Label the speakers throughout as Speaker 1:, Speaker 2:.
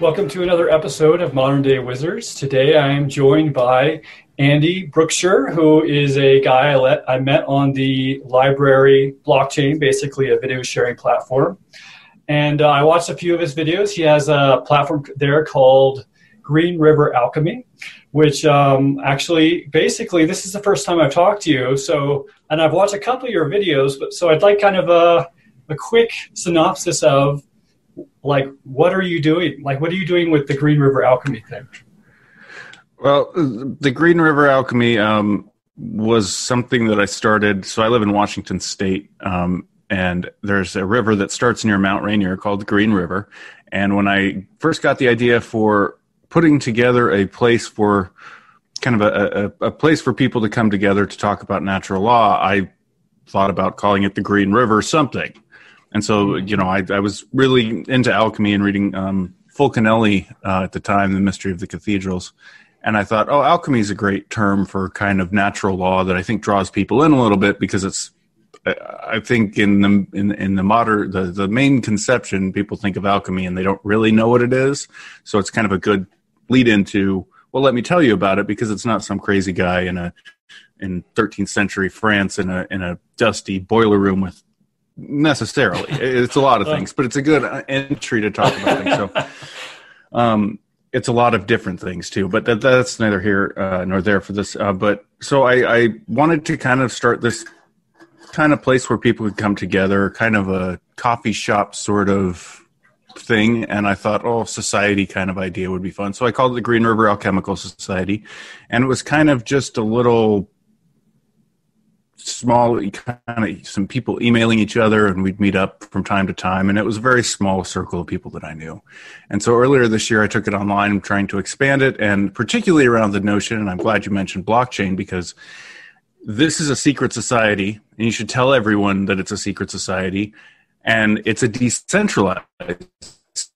Speaker 1: Welcome to another episode of Modern Day Wizards. Today I am joined by Andy Brooksher, who is a guy I, let, I met on the LBRY blockchain, basically a video sharing platform. And uh, I watched a few of his videos. He has a platform there called Green River Alchemy, which um, actually, basically, this is the first time I've talked to you. So, and I've watched a couple of your videos, but so I'd like kind of a, a quick synopsis of like what are you doing? Like, what are you doing with the Green River Alchemy thing?
Speaker 2: Well, the Green River Alchemy um, was something that I started. So I live in Washington State, um, and there's a river that starts near Mount Rainier called the Green River. And when I first got the idea for putting together a place for kind of a, a, a place for people to come together to talk about natural law, I thought about calling it the Green River something. And so, you know, I, I was really into alchemy and reading um, Fulcanelli uh, at the time, The Mystery of the Cathedrals. And I thought, oh, alchemy is a great term for kind of natural law that I think draws people in a little bit because it's, I think in the in in the modern the the main conception, people think of alchemy and they don't really know what it is. So it's kind of a good lead into well, let me tell you about it because it's not some crazy guy in a in 13th century France in a in a dusty boiler room with necessarily. it's a lot of things, but it's a good entry to talk about things. So, um, it's a lot of different things too, but that, that's neither here uh, nor there for this. Uh, but so I, I wanted to kind of start this kind of place where people could come together, kind of a coffee shop sort of thing. And I thought, oh, society kind of idea would be fun. So I called it the Green River Alchemical Society. And it was kind of just a little small kind of some people emailing each other and we'd meet up from time to time and it was a very small circle of people that i knew. And so earlier this year i took it online i'm trying to expand it and particularly around the notion and i'm glad you mentioned blockchain because this is a secret society and you should tell everyone that it's a secret society and it's a decentralized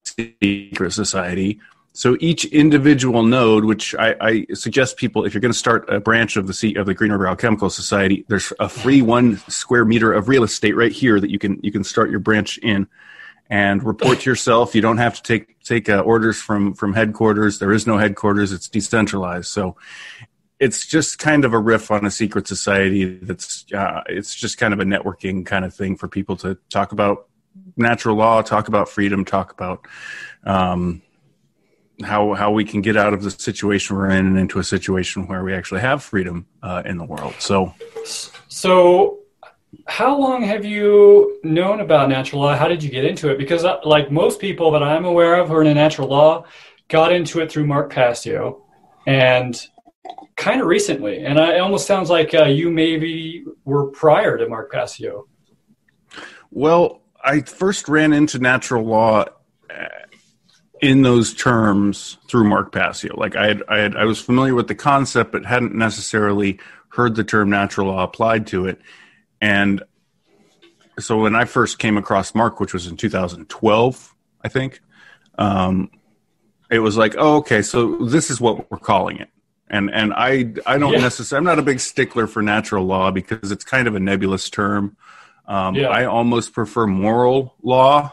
Speaker 2: secret society so each individual node, which I, I suggest people, if you're going to start a branch of the C, of the Green River Alchemical Society, there's a free one square meter of real estate right here that you can you can start your branch in, and report to yourself. You don't have to take take uh, orders from from headquarters. There is no headquarters. It's decentralized. So it's just kind of a riff on a secret society. That's uh, it's just kind of a networking kind of thing for people to talk about natural law, talk about freedom, talk about. Um, how how we can get out of the situation we're in and into a situation where we actually have freedom uh, in the world. So,
Speaker 1: so how long have you known about natural law? How did you get into it? Because uh, like most people that I'm aware of who are in natural law, got into it through Mark Passio, and kind of recently. And I, it almost sounds like uh, you maybe were prior to Mark Passio.
Speaker 2: Well, I first ran into natural law in those terms through Mark Passio. Like I had, I had, I was familiar with the concept, but hadn't necessarily heard the term natural law applied to it. And so when I first came across Mark, which was in 2012, I think, um, it was like, oh, okay, so this is what we're calling it. And and I I don't yeah. necessarily I'm not a big stickler for natural law because it's kind of a nebulous term. Um, yeah. I almost prefer moral law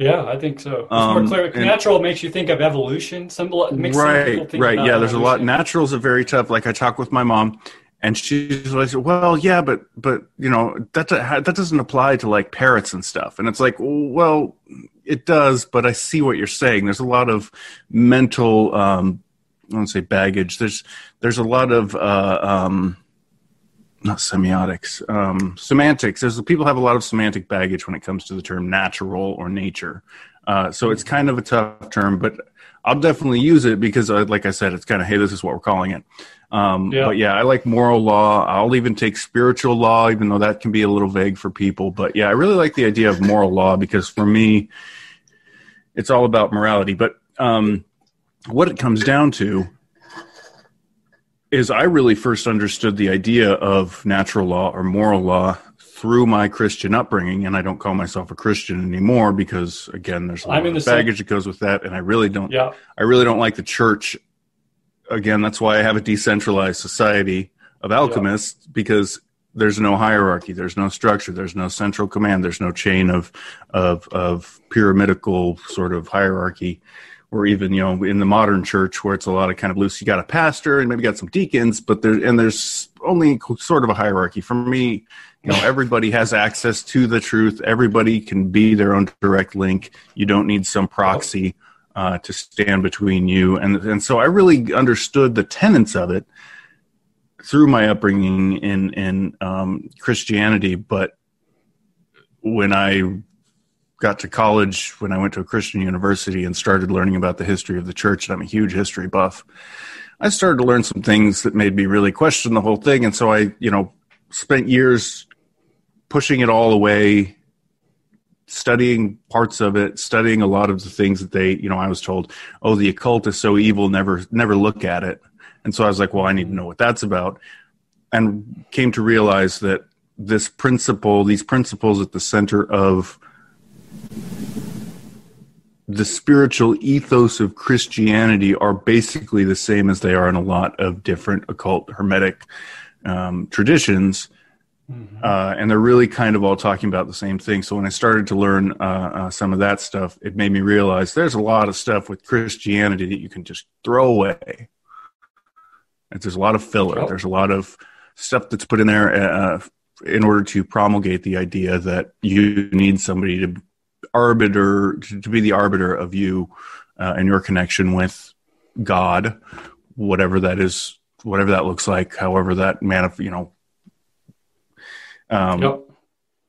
Speaker 1: yeah, I think so. It's um, more clear. Natural makes you think of evolution. Some makes
Speaker 2: right, right. Yeah, there's evolution. a lot. Naturals are very tough. Like I talk with my mom, and she's like, "Well, yeah, but but you know that that doesn't apply to like parrots and stuff." And it's like, well, it does, but I see what you're saying. There's a lot of mental, um, I don't say baggage. There's there's a lot of uh, um, not semiotics, um, semantics. There's people have a lot of semantic baggage when it comes to the term natural or nature. Uh, so it's kind of a tough term, but I'll definitely use it because, uh, like I said, it's kind of hey, this is what we're calling it. Um, yeah. But yeah, I like moral law. I'll even take spiritual law, even though that can be a little vague for people. But yeah, I really like the idea of moral law because for me, it's all about morality. But um, what it comes down to is I really first understood the idea of natural law or moral law through my Christian upbringing, and I don't call myself a Christian anymore because, again, there's a lot of baggage same. that goes with that, and I really don't. Yeah. I really don't like the church. Again, that's why I have a decentralized society of alchemists yeah. because there's no hierarchy, there's no structure, there's no central command, there's no chain of of of pyramidical sort of hierarchy or even you know in the modern church where it's a lot of kind of loose. You got a pastor and maybe got some deacons, but there and there's only sort of a hierarchy. For me, you know, everybody has access to the truth. Everybody can be their own direct link. You don't need some proxy uh, to stand between you. And and so I really understood the tenets of it through my upbringing in in um, Christianity, but when I got to college, when I went to a Christian university and started learning about the history of the church, and I'm a huge history buff, I started to learn some things that made me really question the whole thing. And so I, you know, spent years pushing it all away, studying parts of it, studying a lot of the things that they, you know, I was told, oh, the occult is so evil, never, never look at it. And so I was like, well, I need to know what that's about. And came to realize that this principle, these principles at the center of the spiritual ethos of Christianity are basically the same as they are in a lot of different occult hermetic um, traditions. Mm-hmm. Uh, and they're really kind of all talking about the same thing. So when I started to learn uh, uh, some of that stuff, it made me realize there's a lot of stuff with Christianity that you can just throw away. There's a lot of filler. There's a lot of stuff that's put in there uh, in order to promulgate the idea that you need somebody to arbiter to, be the arbiter of you uh, and your connection with God, whatever that is, whatever that looks like, however that manif- you know. Um, yep.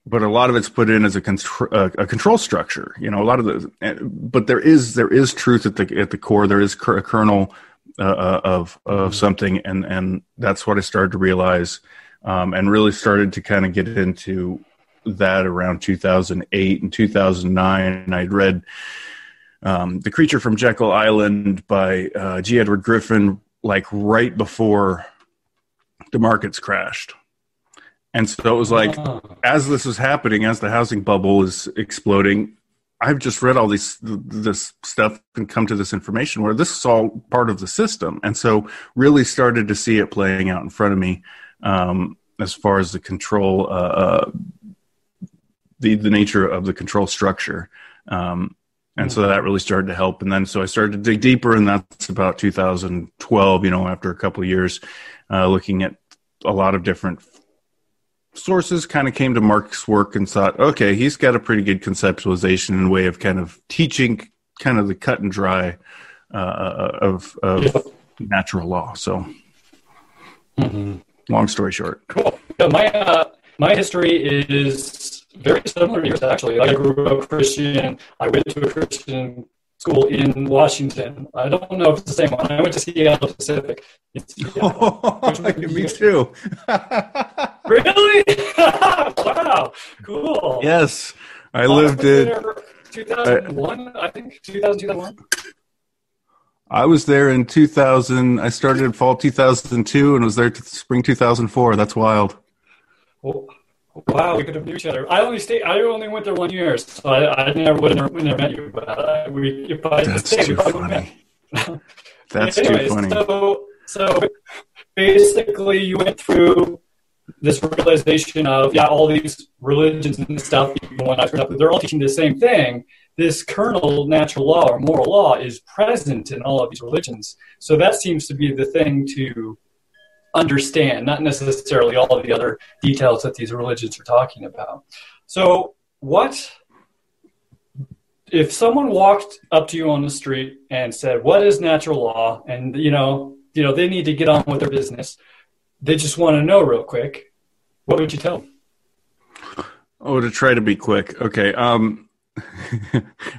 Speaker 2: But a lot of it's put in as a, contr- uh, a control structure. You know, a lot of the, but there is there is truth at the at the core. There is a kernel uh, uh, of of something, and and that's what I started to realize, um, and really started to kind of get into that around 2008 and 2009. I'd read um, The Creature from Jekyll Island by uh, G. Edward Griffin, like right before the markets crashed. And so it was like, oh. as this was happening, as the housing bubble is exploding, I've just read all these this stuff and come to this information where this is all part of the system, and so really started to see it playing out in front of me um, as far as the control uh, uh, the the nature of the control structure. Um, and mm-hmm. so that really started to help. And then so I started to dig deeper, and that's about 2012. You know, after a couple of years, uh, looking at a lot of different sources, kind of came to Mark's work and thought, okay, he's got a pretty good conceptualization and way of kind of teaching, kind of the cut and dry uh, uh of of yeah. natural law. So, mm-hmm. long story short,
Speaker 1: cool. my uh, my history is very similar years actually. I grew up Christian. I went to a Christian school in Washington. I don't know if it's the same one. I went to Seattle Pacific.
Speaker 2: Me too.
Speaker 1: really? wow. Cool.
Speaker 2: Yes. I lived in
Speaker 1: 2001, I, I think 2001.
Speaker 2: I was there in 2000. I started in fall 2002 and was there to spring 2004. That's wild.
Speaker 1: Well, Wow, we could have knew each other. I only stayed. I only went there one year, so I, I never would have never met you. But uh, we,
Speaker 2: That's stayed, too funny. That's
Speaker 1: Anyways,
Speaker 2: too funny.
Speaker 1: So, so basically, you went through this realization of yeah, all these religions and stuff. When I turned up, they're all teaching the same thing. This kernel, natural law or moral law, is present in all of these religions. So that seems to be the thing to understand, not necessarily all of the other details that these religions are talking about. So, what if someone walked up to you on the street and said, "What is natural law?" and you know, you know, they need to get on with their business. They just want to know real quick. What would you tell them?
Speaker 2: Oh, to try to be quick. Okay. Um,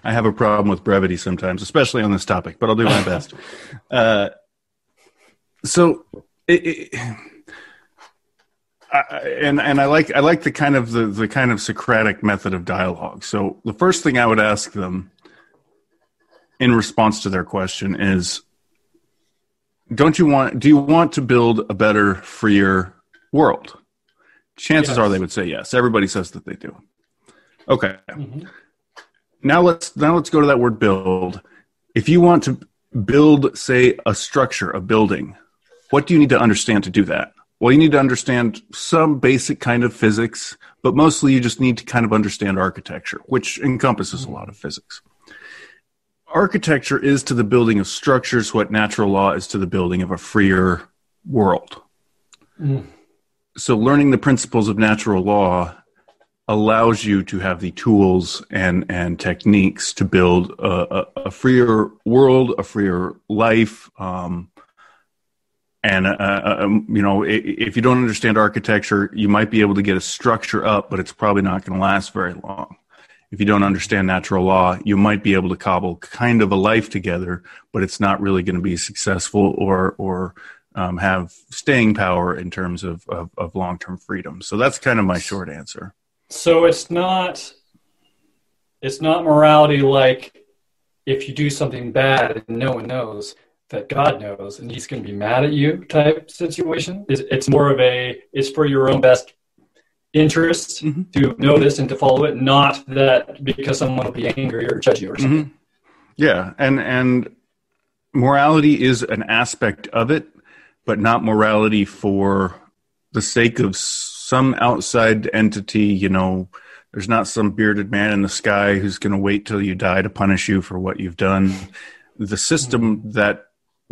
Speaker 2: I have a problem with brevity sometimes, especially on this topic, but I'll do my best. Uh, so it, it, I, and and I like I like the kind of the the kind of Socratic method of dialogue. So the first thing I would ask them in response to their question is don't you want do you want to build a better freer world chances yes. are they would say yes everybody says that they do okay mm-hmm. now let's now let's go to that word build if you want to build say a structure a building what do you need to understand to do that? Well, you need to understand some basic kind of physics, but mostly you just need to kind of understand architecture, which encompasses a lot of physics. architecture is to the building of structures what natural law is to the building of a freer world. Mm. So, learning the principles of natural law allows you to have the tools and, and techniques to build a, a, a freer world, a freer life. Um, and, uh, uh, um, you know, if you don't understand architecture, you might be able to get a structure up, but it's probably not going to last very long if you don't understand natural law, you might be able to cobble kind of a life together, but it's not really going to be successful or or um, have staying power in terms of, of, of long term freedom. So that's kind of my short answer.
Speaker 1: So it's not it's not morality like if you do something bad and no one knows that God knows and he's going to be mad at you type situation. It's more of a it's for your own best interest mm-hmm. to know this and to follow it, not that because someone will be angry or judge you or something. Mm-hmm.
Speaker 2: Yeah, and and morality is an aspect of it, but not morality for the sake of some outside entity. You know, there's not some bearded man in the sky who's going to wait till you die to punish you for what you've done. The system that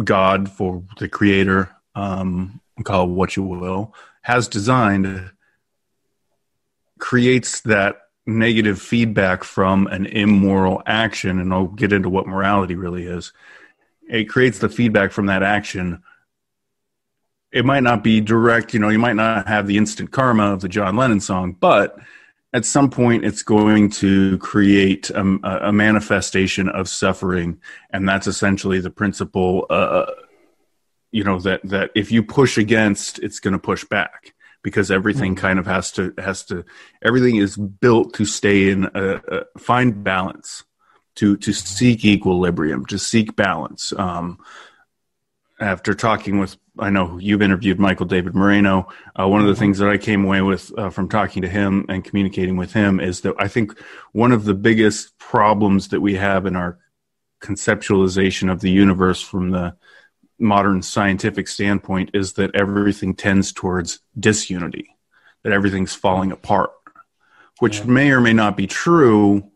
Speaker 2: God, for the Creator, um, call what you will, has designed creates that negative feedback from an immoral action, and I'll get into what morality really is. It creates the feedback from that action. It might not be direct, you know, you might not have the instant karma of the John Lennon song, but at some point it's going to create a, a manifestation of suffering, and that's essentially the principle. Uh, you know that that if you push against, it's going to push back because everything mm-hmm. kind of has to has to everything is built to stay in a, a find balance to to seek equilibrium to seek balance um, after talking with i know you've interviewed michael david moreno uh, one of the things that i came away with uh, from talking to him and communicating with him is that i think one of the biggest problems that we have in our conceptualization of the universe from the modern scientific standpoint is that everything tends towards disunity, that everything's falling apart, which yeah. may or may not be true.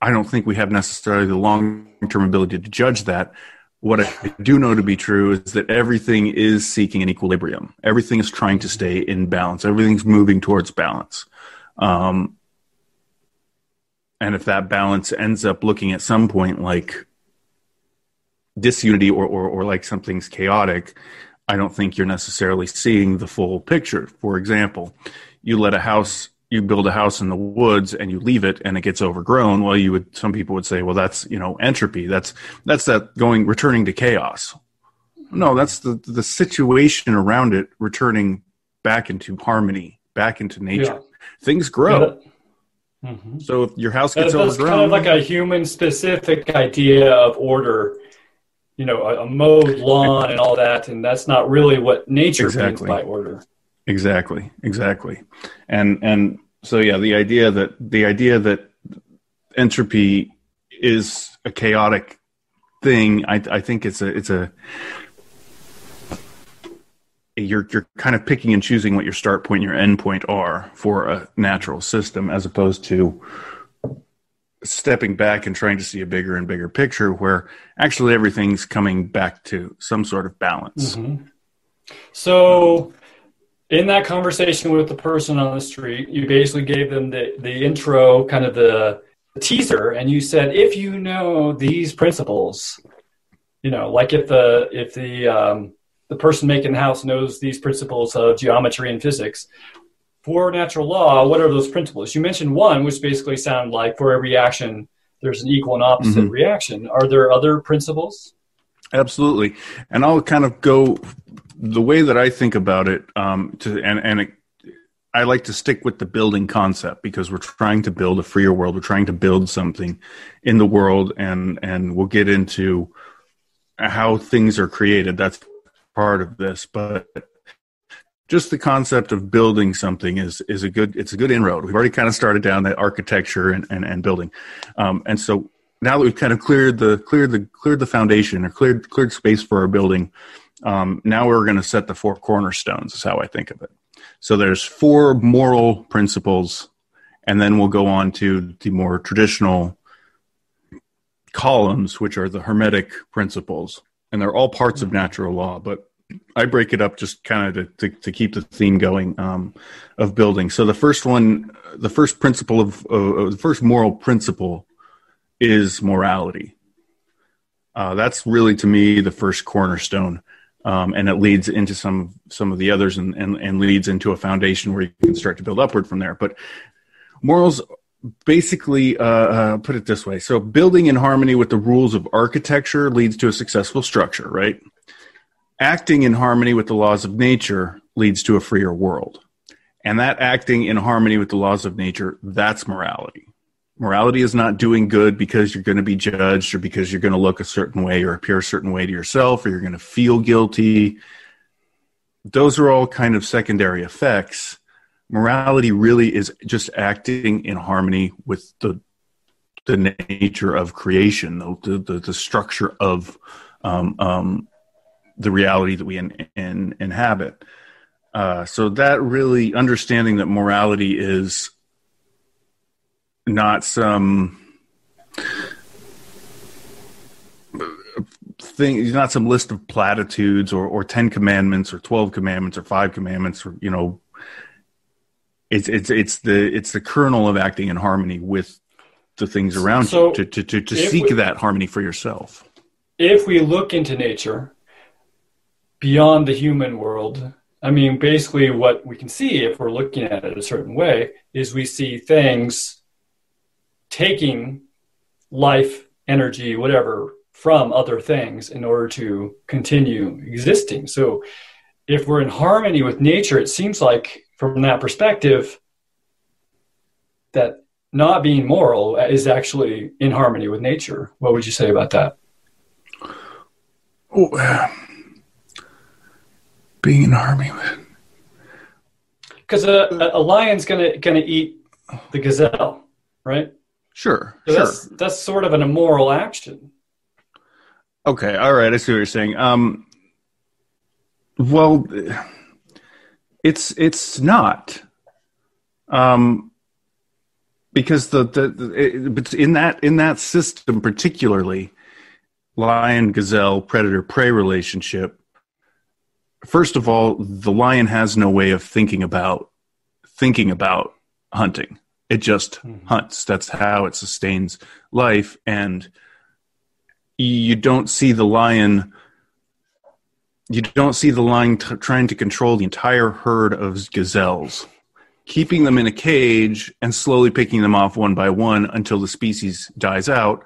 Speaker 2: I don't think we have necessarily the long term ability to judge that. What I do know to be true is that everything is seeking an equilibrium. Everything is trying to stay in balance. Everything's moving towards balance. Um, and if that balance ends up looking at some point like disunity or, or, or like something's chaotic, I don't think you're necessarily seeing the full picture. For example, you let a house, you build a house in the woods and you leave it and it gets overgrown. Well, you would, some people would say, well, that's, you know, entropy. That's, that's that going, returning to chaos. No, that's the, the situation around it returning back into harmony, back into nature. Yeah. Things grow. Yeah, mm-hmm. So if your house gets that's overgrown, kind
Speaker 1: of like a human specific idea of order you know a, a mowed lawn and all that, and that's not really what nature exactly. means by order.
Speaker 2: Exactly, exactly, and and so yeah, the idea that the idea that entropy is a chaotic thing, I, I think it's a it's a you're you're kind of picking and choosing what your start point and your end point are for a natural system as opposed to stepping back and trying to see a bigger and bigger picture where actually everything's coming back to some sort of balance. Mm-hmm.
Speaker 1: So, in that conversation with the person on the street, you basically gave them the, the intro, kind of the teaser, and you said, if you know these principles, you know, like if the if the um, the person making the house knows these principles of geometry and physics, for natural law, what are those principles? You mentioned one, which basically sound like for every action, there's an equal and opposite mm-hmm. reaction. Are there other principles?
Speaker 2: Absolutely, and I'll kind of go the way that I think about it. Um, to and and it, I like to stick with the building concept because we're trying to build a freer world. We're trying to build something in the world, and and we'll get into how things are created. That's part of this, but just the concept of building something is is a good it's a good inroad. We've already kind of started down that architecture and and, and building, um, and so now that we've kind of cleared the cleared the cleared the foundation or cleared cleared space for our building, um, now we're going to set the four cornerstones. Is how I think of it. So there's four moral principles, and then we'll go on to the more traditional columns, which are the Hermetic principles, and they're all parts of natural law. But I break it up just kind of to, to, to keep the theme going um, of building. So the first one, the first principle of uh, the first moral principle is morality. Uh, that's really to me the first cornerstone, um, and it leads into some some of the others, and, and and leads into a foundation where you can start to build upward from there. But morals basically uh, uh, put it this way. So building in harmony with the rules of architecture leads to a successful structure right? Acting in harmony with the laws of nature leads to a freer world. And that acting in harmony with the laws of nature that's morality morality is not doing good because you're going to be judged or because you're going to look a certain way or appear a certain way to yourself or you're going to feel guilty those are all kind of secondary effects morality really is just acting in harmony with the the nature of creation, the the, the structure of um, um, the reality that we in, in, inhabit. Uh, so that really understanding that morality is not some thing, not some list of platitudes or, or ten commandments or twelve commandments or five commandments or you know it's it's it's the it's the kernel of acting in harmony with the things around so you to to to, to seek we, that harmony for yourself.
Speaker 1: If we look into nature beyond the human world, I mean, basically, what we can see if we're looking at it a certain way is we see things taking life, energy, whatever, from other things in order to continue existing. So, if we're in harmony with nature, it seems like from that perspective that not being moral is actually in harmony with nature. What would you say about that?
Speaker 2: Oh, uh, being in harmony with.
Speaker 1: Because a, a lion's gonna gonna eat the gazelle, right?
Speaker 2: Sure,
Speaker 1: so
Speaker 2: sure.
Speaker 1: That's, that's sort of an immoral action.
Speaker 2: Okay, all right. I see what you're saying. Um, well it's it's not, um, because the the, the it, in that in that system particularly, lion gazelle predator prey relationship. First of all, the lion has no way of thinking about thinking about hunting. It just mm-hmm. hunts. That's how it sustains life, and you don't see the lion you don't see the lion t- trying to control the entire herd of gazelles, keeping them in a cage and slowly picking them off one by one until the species dies out.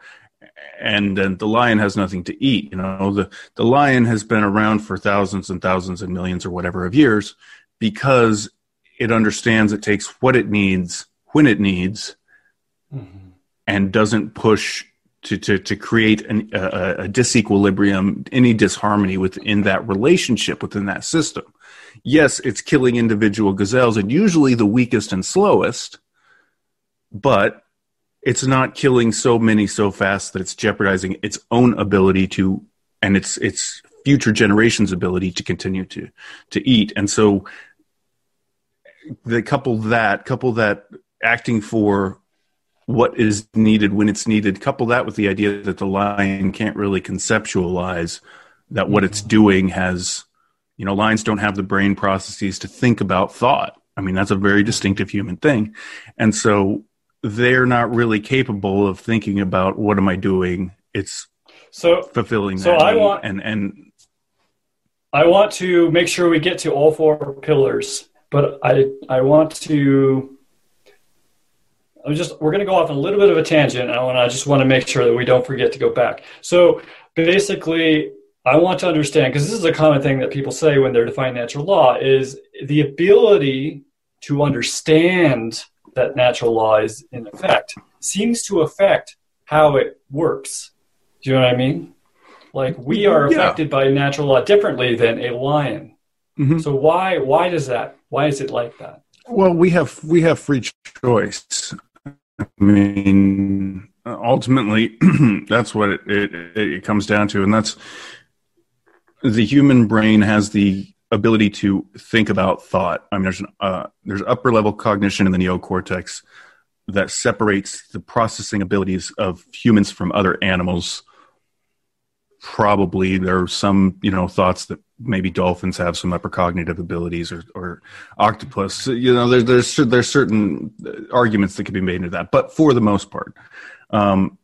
Speaker 2: And then the lion has nothing to eat. You know, the, the lion has been around for thousands and thousands and millions or whatever of years because it understands it takes what it needs when it needs mm-hmm. and doesn't push to, to, to create an, a, a disequilibrium, any disharmony within that relationship, within that system. Yes, it's killing individual gazelles and usually the weakest and slowest, but it's not killing so many so fast that it's jeopardizing its own ability to and its its future generations ability to continue to to eat and so the couple that couple that acting for what is needed when it's needed. Couple that with the idea that the lion can't really conceptualize that what it's doing has, you know, lions don't have the brain processes to think about thought. I mean, that's a very distinctive human thing. And so they're not really capable of thinking about what am I doing? It's so fulfilling so I want, and and
Speaker 1: I want to make sure we get to all four pillars, but I I want to I'm just we're going to go off on a little bit of a tangent, and I just want to make sure that we don't forget to go back. So basically, I want to understand because this is a common thing that people say when they're defining natural law is the ability to understand that natural law is in effect seems to affect how it works. Do you know what I mean? Like we are affected yeah. by natural law differently than a lion. Mm-hmm. So why why does that? Why is it like that?
Speaker 2: Well, we have we have free choice. I mean, ultimately, that's what it, it, it comes down to, and that's the human brain has the ability to think about thought. I mean, there's an, uh, there's upper level cognition in the neocortex, that separates the processing abilities of humans from other animals. Probably there are some, you know, thoughts that maybe dolphins have some upper cognitive abilities or, or octopus. You know, there's there's there's certain arguments that can be made into that, but for the most part, um,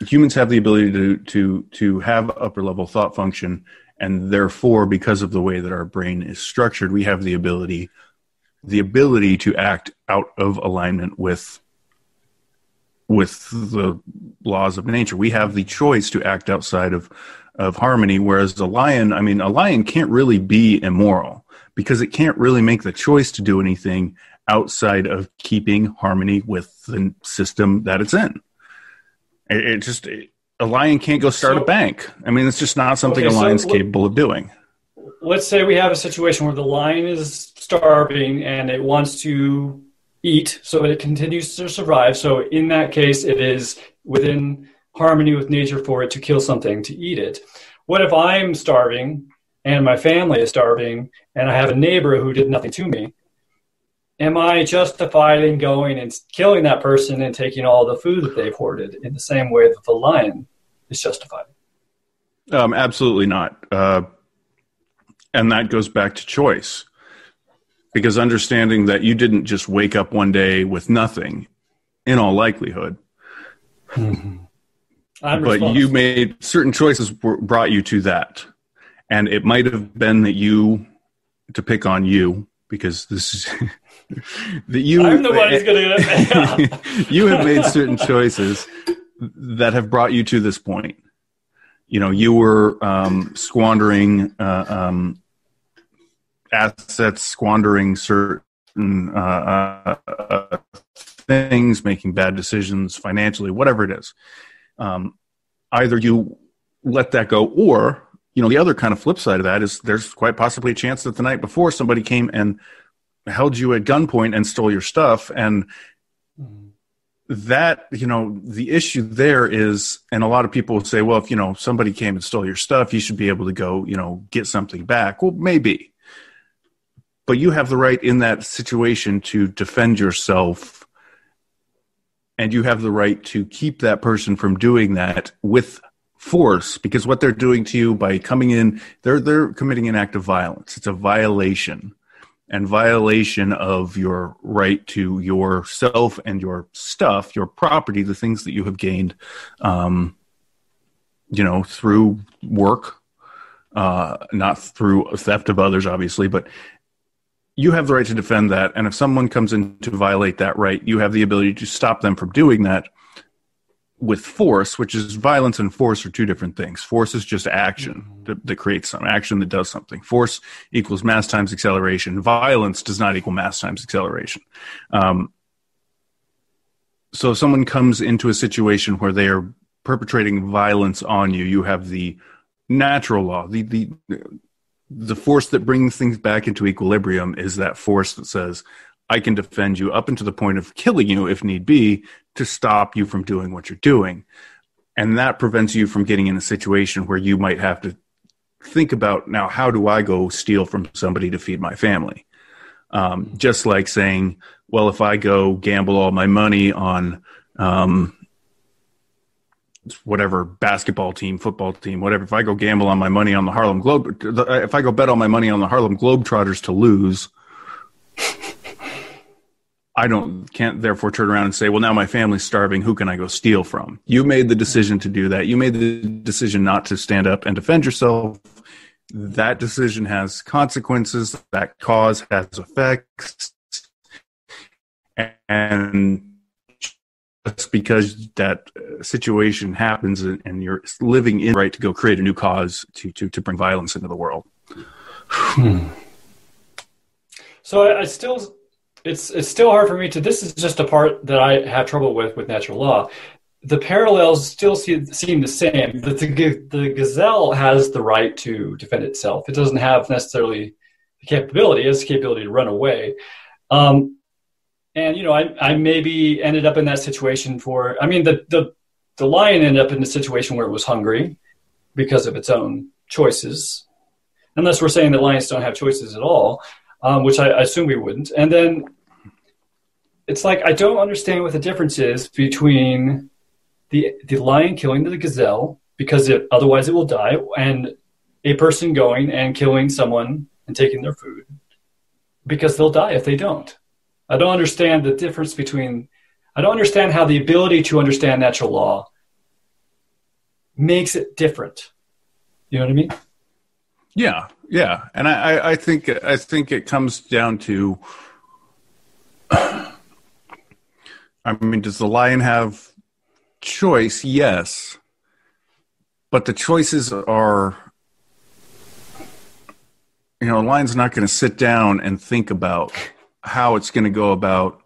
Speaker 2: humans have the ability to to to have upper level thought function, and therefore, because of the way that our brain is structured, we have the ability the ability to act out of alignment with with the laws of nature. We have the choice to act outside of of harmony whereas a lion, I mean a lion can't really be immoral because it can't really make the choice to do anything outside of keeping harmony with the system that it's in. It, it just it, a lion can't go start so, a bank. I mean, it's just not something okay, a lion's so capable of doing.
Speaker 1: Let's say we have a situation where the lion is starving and it wants to eat so that it continues to survive. So in that case, it is within harmony with nature for it to kill something to eat it. What if I'm starving and my family is starving and I have a neighbor who did nothing to me? Am I justified in going and killing that person and taking all the food that they've hoarded in the same way that the lion is justified?
Speaker 2: Um, absolutely not. Uh, and that goes back to choice because understanding that you didn't just wake up one day with nothing in all likelihood. Mm-hmm. but you made certain choices brought you to that. And it might have been that you to pick on you because this is that you
Speaker 1: I'm the one who's gonna
Speaker 2: you have made certain choices that have brought you to this point. You know you were um, squandering uh, um, assets, squandering certain uh, uh, things, making bad decisions financially, whatever it is. Um, either you let that go, or you know the other kind of flip side of that is there's quite possibly a chance that the night before somebody came and held you at gunpoint and stole your stuff. And that you know the issue there is and a lot of people say well if you know somebody came and stole your stuff you should be able to go you know get something back. Well maybe but you have the right in that situation to defend yourself and you have the right to keep that person from doing that with force because what they're doing to you by coming in they're they're committing an act of violence. It's a violation and violation of your right to yourself and your stuff your property the things that you have gained um, you know through work uh, not through theft of others obviously but you have the right to defend that. And if someone comes in to violate that right, you have the ability to stop them from doing that with force, which is violence and force are two different things. Force is just action that, that, creates some action that does something. Force equals mass times acceleration. Violence does not equal mass times acceleration. Um, so if someone comes into a situation where they are perpetrating violence on you, you have the natural law, the, the the force that brings things back into equilibrium is that force that says, I can defend you up until the point of killing you if need be to stop you from doing what you're doing. And that prevents you from getting in a situation where you might have to think about now, how do I go steal from somebody to feed my family? Um, just like saying, well, if I go gamble all my money on um, whatever basketball team, football team, whatever. If I go gamble on my money on the Harlem Globe, if I go bet all my money on the Harlem Globetrotters to lose, I don't can't therefore turn around and say, well, now my family's starving. Who can I go steal from? You made the decision to do that. You made the decision not to stand up and defend yourself. That decision has consequences. That cause has effects, and just because that uh, situation happens and you're living in right to go create a new cause to to to bring violence into the world.
Speaker 1: Hmm. So I, I, still, it's it's still hard for me to. This is just a part that I have trouble with with natural law. The parallels still see, seem the same. The, the, the gazelle has the right to defend itself. It doesn't have necessarily the capability. It has the capability to run away. Um, and you know, I I maybe ended up in that situation for. I mean, the the the lion ended up in a situation where it was hungry because of its own choices. Unless we're saying that lions don't have choices at all, um, which I, I assume we wouldn't. And then it's like I don't understand what the difference is between the the lion killing the gazelle because it, otherwise it will die, and a person going and killing someone and taking their food because they'll die if they don't. I don't understand the difference between. I don't understand how the ability to understand natural law makes it different. You know what I mean?
Speaker 2: Yeah, yeah, and I, I think I think it comes down to. I mean, does the lion have choice? Yes, but the choices are. You know, a lion's not going to sit down and think about how it's going to go about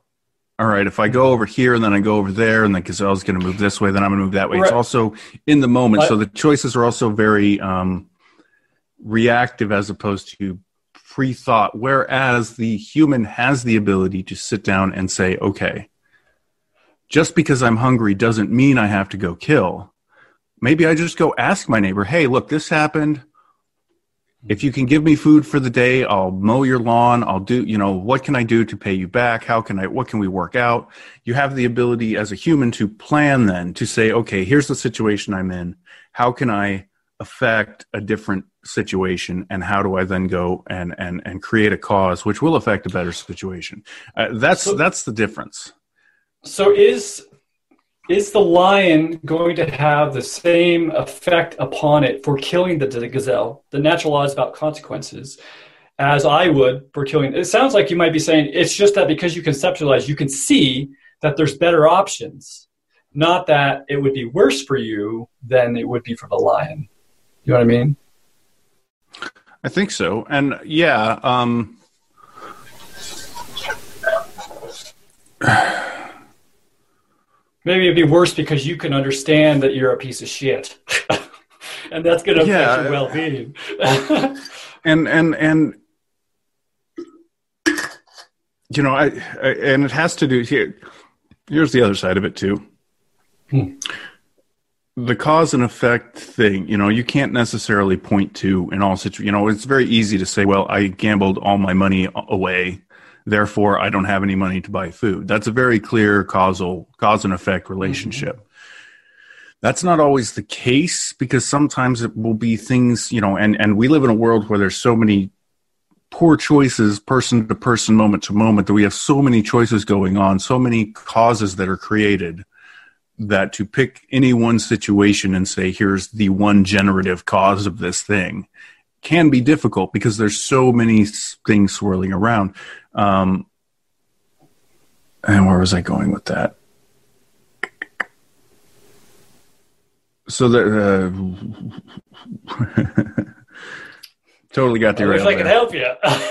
Speaker 2: all right, if I go over here and then I go over there and the gazelle's going to move this way, then I'm going to move that way. Right. It's also in the moment. so the choices are also very um, reactive as opposed to pre thought. Whereas the human has the ability to sit down and say, okay, just because I'm hungry doesn't mean I have to go kill. Maybe I just go ask my neighbor, hey, look, this happened if you can give me food for the day i'll mow your lawn i'll do you know what can i do to pay you back? How can i what can we work out? You have the ability as a human to plan then to say okay here's the situation i'm in. How can i affect a different situation and how do i then go and and and create a cause which will affect a better situation? Uh, that's so, that's the difference.
Speaker 1: So is is the lion going to have the same effect upon it for killing the, the gazelle? The natural law is about consequences, as I would for killing. It sounds like you might be saying it's just that because you conceptualize, you can see that there's better options, not that it would be worse for you than it would be for the lion. You know what I mean?
Speaker 2: I think so, and yeah. Um...
Speaker 1: Maybe it'd be worse because you can understand that you're a piece of shit, and that's going to affect yeah. your well-being.
Speaker 2: and and and you know, I, I, and it has to do here. Here's the other side of it too. Hmm. The cause and effect thing, you know, you can't necessarily point to in all situations. You know, it's very easy to say, "Well, I gambled all my money away." Therefore I don't have any money to buy food. That's a very clear causal cause and effect relationship. Mm-hmm. That's not always the case because sometimes it will be things, you know, and, and we live in a world where there's so many poor choices person to person, moment to moment, that we have so many choices going on, so many causes that are created that to pick any one situation and say, here's the one generative cause of this thing can be difficult because there's so many things swirling around. Um, and where was I going with that? So that uh, totally got the
Speaker 1: right. If I can help you.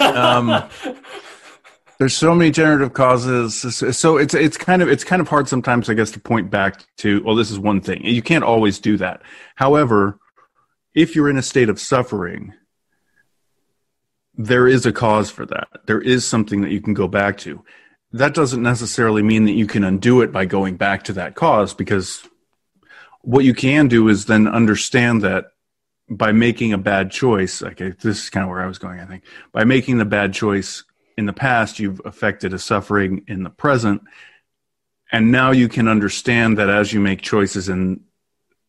Speaker 1: um,
Speaker 2: there's so many generative causes, so it's it's kind of it's kind of hard sometimes, I guess, to point back to. Well, this is one thing. You can't always do that. However, if you're in a state of suffering, there is a cause for that. There is something that you can go back to. That doesn't necessarily mean that you can undo it by going back to that cause because what you can do is then understand that by making a bad choice, okay, this is kind of where I was going, I think. By making the bad choice in the past, you've affected a suffering in the present. And now you can understand that as you make choices in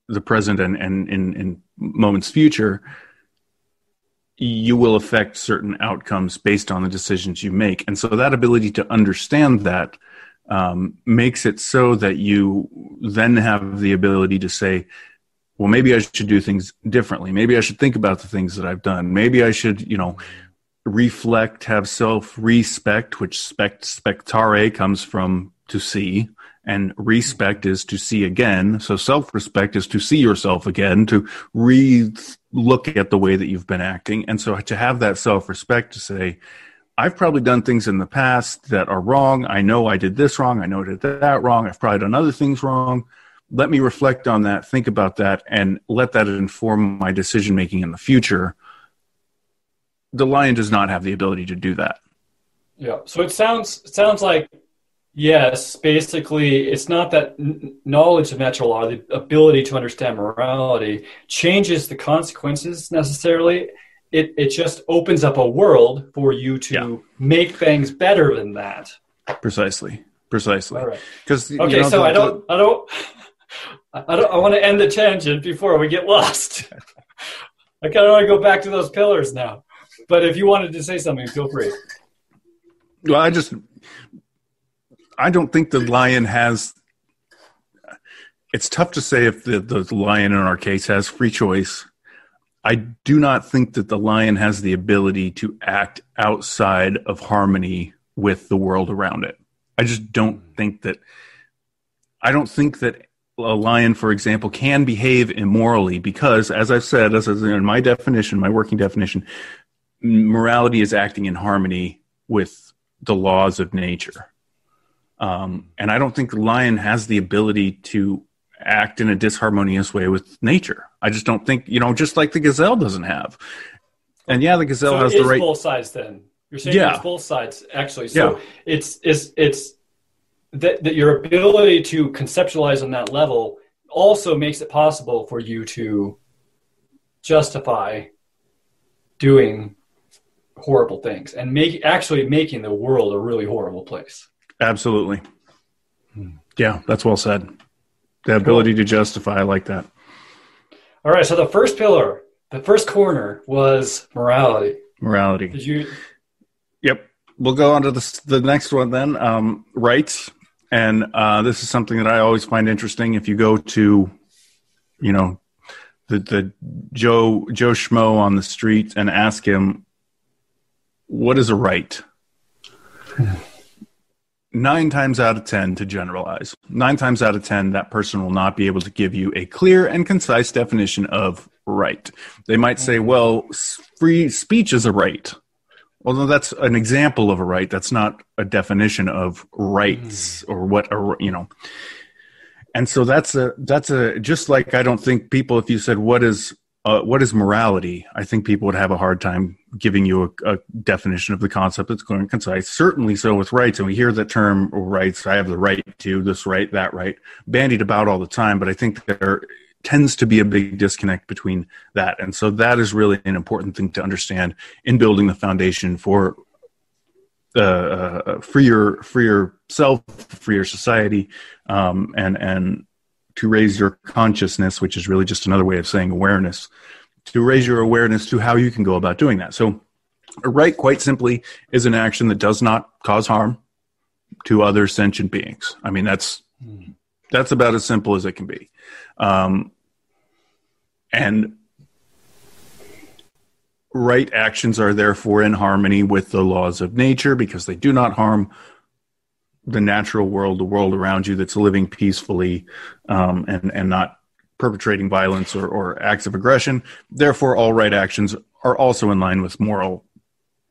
Speaker 2: the present and, and in, in moments future, you will affect certain outcomes based on the decisions you make. And so that ability to understand that um, makes it so that you then have the ability to say, well, maybe I should do things differently. Maybe I should think about the things that I've done. Maybe I should, you know, reflect, have self respect, which spect, spectare comes from to see and respect is to see again. So self respect is to see yourself again, to re look at the way that you've been acting. And so to have that self respect to say, I've probably done things in the past that are wrong. I know I did this wrong. I know I did that wrong. I've probably done other things wrong. Let me reflect on that, think about that, and let that inform my decision making in the future. The lion does not have the ability to do that.
Speaker 1: Yeah. So it sounds it sounds like Yes, basically, it's not that knowledge of natural law, the ability to understand morality, changes the consequences necessarily. It it just opens up a world for you to yeah. make things better than that.
Speaker 2: Precisely. precisely.
Speaker 1: Because okay, you know, so the, I don't, I don't, I don't, I want to end the tangent before we get lost. I kind of want to go back to those pillars now. But if you wanted to say something, feel free.
Speaker 2: Well, I just, I don't think the lion has. It's tough to say if the, the lion in our case has free choice. I do not think that the lion has the ability to act outside of harmony with the world around it. I just don't think that. I don't think that a lion, for example, can behave immorally because, as I've said, as in my definition, my working definition, morality is acting in harmony with the laws of nature. Um, and I don't think the lion has the ability to act in a disharmonious way with nature. I just don't think, you know, just like the gazelle doesn't have. And yeah, the gazelle so has the right.
Speaker 1: both sides then. You're saying yeah. it's both sides actually. So yeah. it's it's it's that, that your ability to conceptualize on that level also makes it possible for you to justify doing horrible things and make actually making the world a really horrible place.
Speaker 2: Absolutely. Yeah, that's well said. The ability cool. to justify, I like that.
Speaker 1: All right, so the first pillar, the first corner was morality.
Speaker 2: Morality.
Speaker 1: Did you?
Speaker 2: Yep. We'll go on to the, the next one then. Um, rights, and uh, this is something that I always find interesting. If you go to, you know, the the Joe Joe Schmo on the street and ask him what is a right? Nine times out of 10, to generalize, nine times out of 10, that person will not be able to give you a clear and concise definition of right. They might say, well, free speech is a right. Although that's an example of a right, that's not a definition of rights mm-hmm. or what a, you know. And so that's a, that's a, just like I don't think people, if you said, what is uh, what is morality? I think people would have a hard time giving you a, a, definition of the concept that's going concise. Certainly so with rights, and we hear the term rights. I have the right to this right, that right, bandied about all the time. But I think there tends to be a big disconnect between that, and so that is really an important thing to understand in building the foundation for uh, uh, freer, freer self, freer society, um, and and to raise your consciousness, which is really just another way of saying awareness, to raise your awareness to how you can go about doing that. So, a right, quite simply, is an action that does not cause harm to other sentient beings. I mean, that's that's about as simple as it can be. Um, and right actions are therefore in harmony with the laws of nature because they do not harm the natural world, the world around you that's living peacefully um, and and not perpetrating violence or, or acts of aggression. Therefore, all right actions are also in line with moral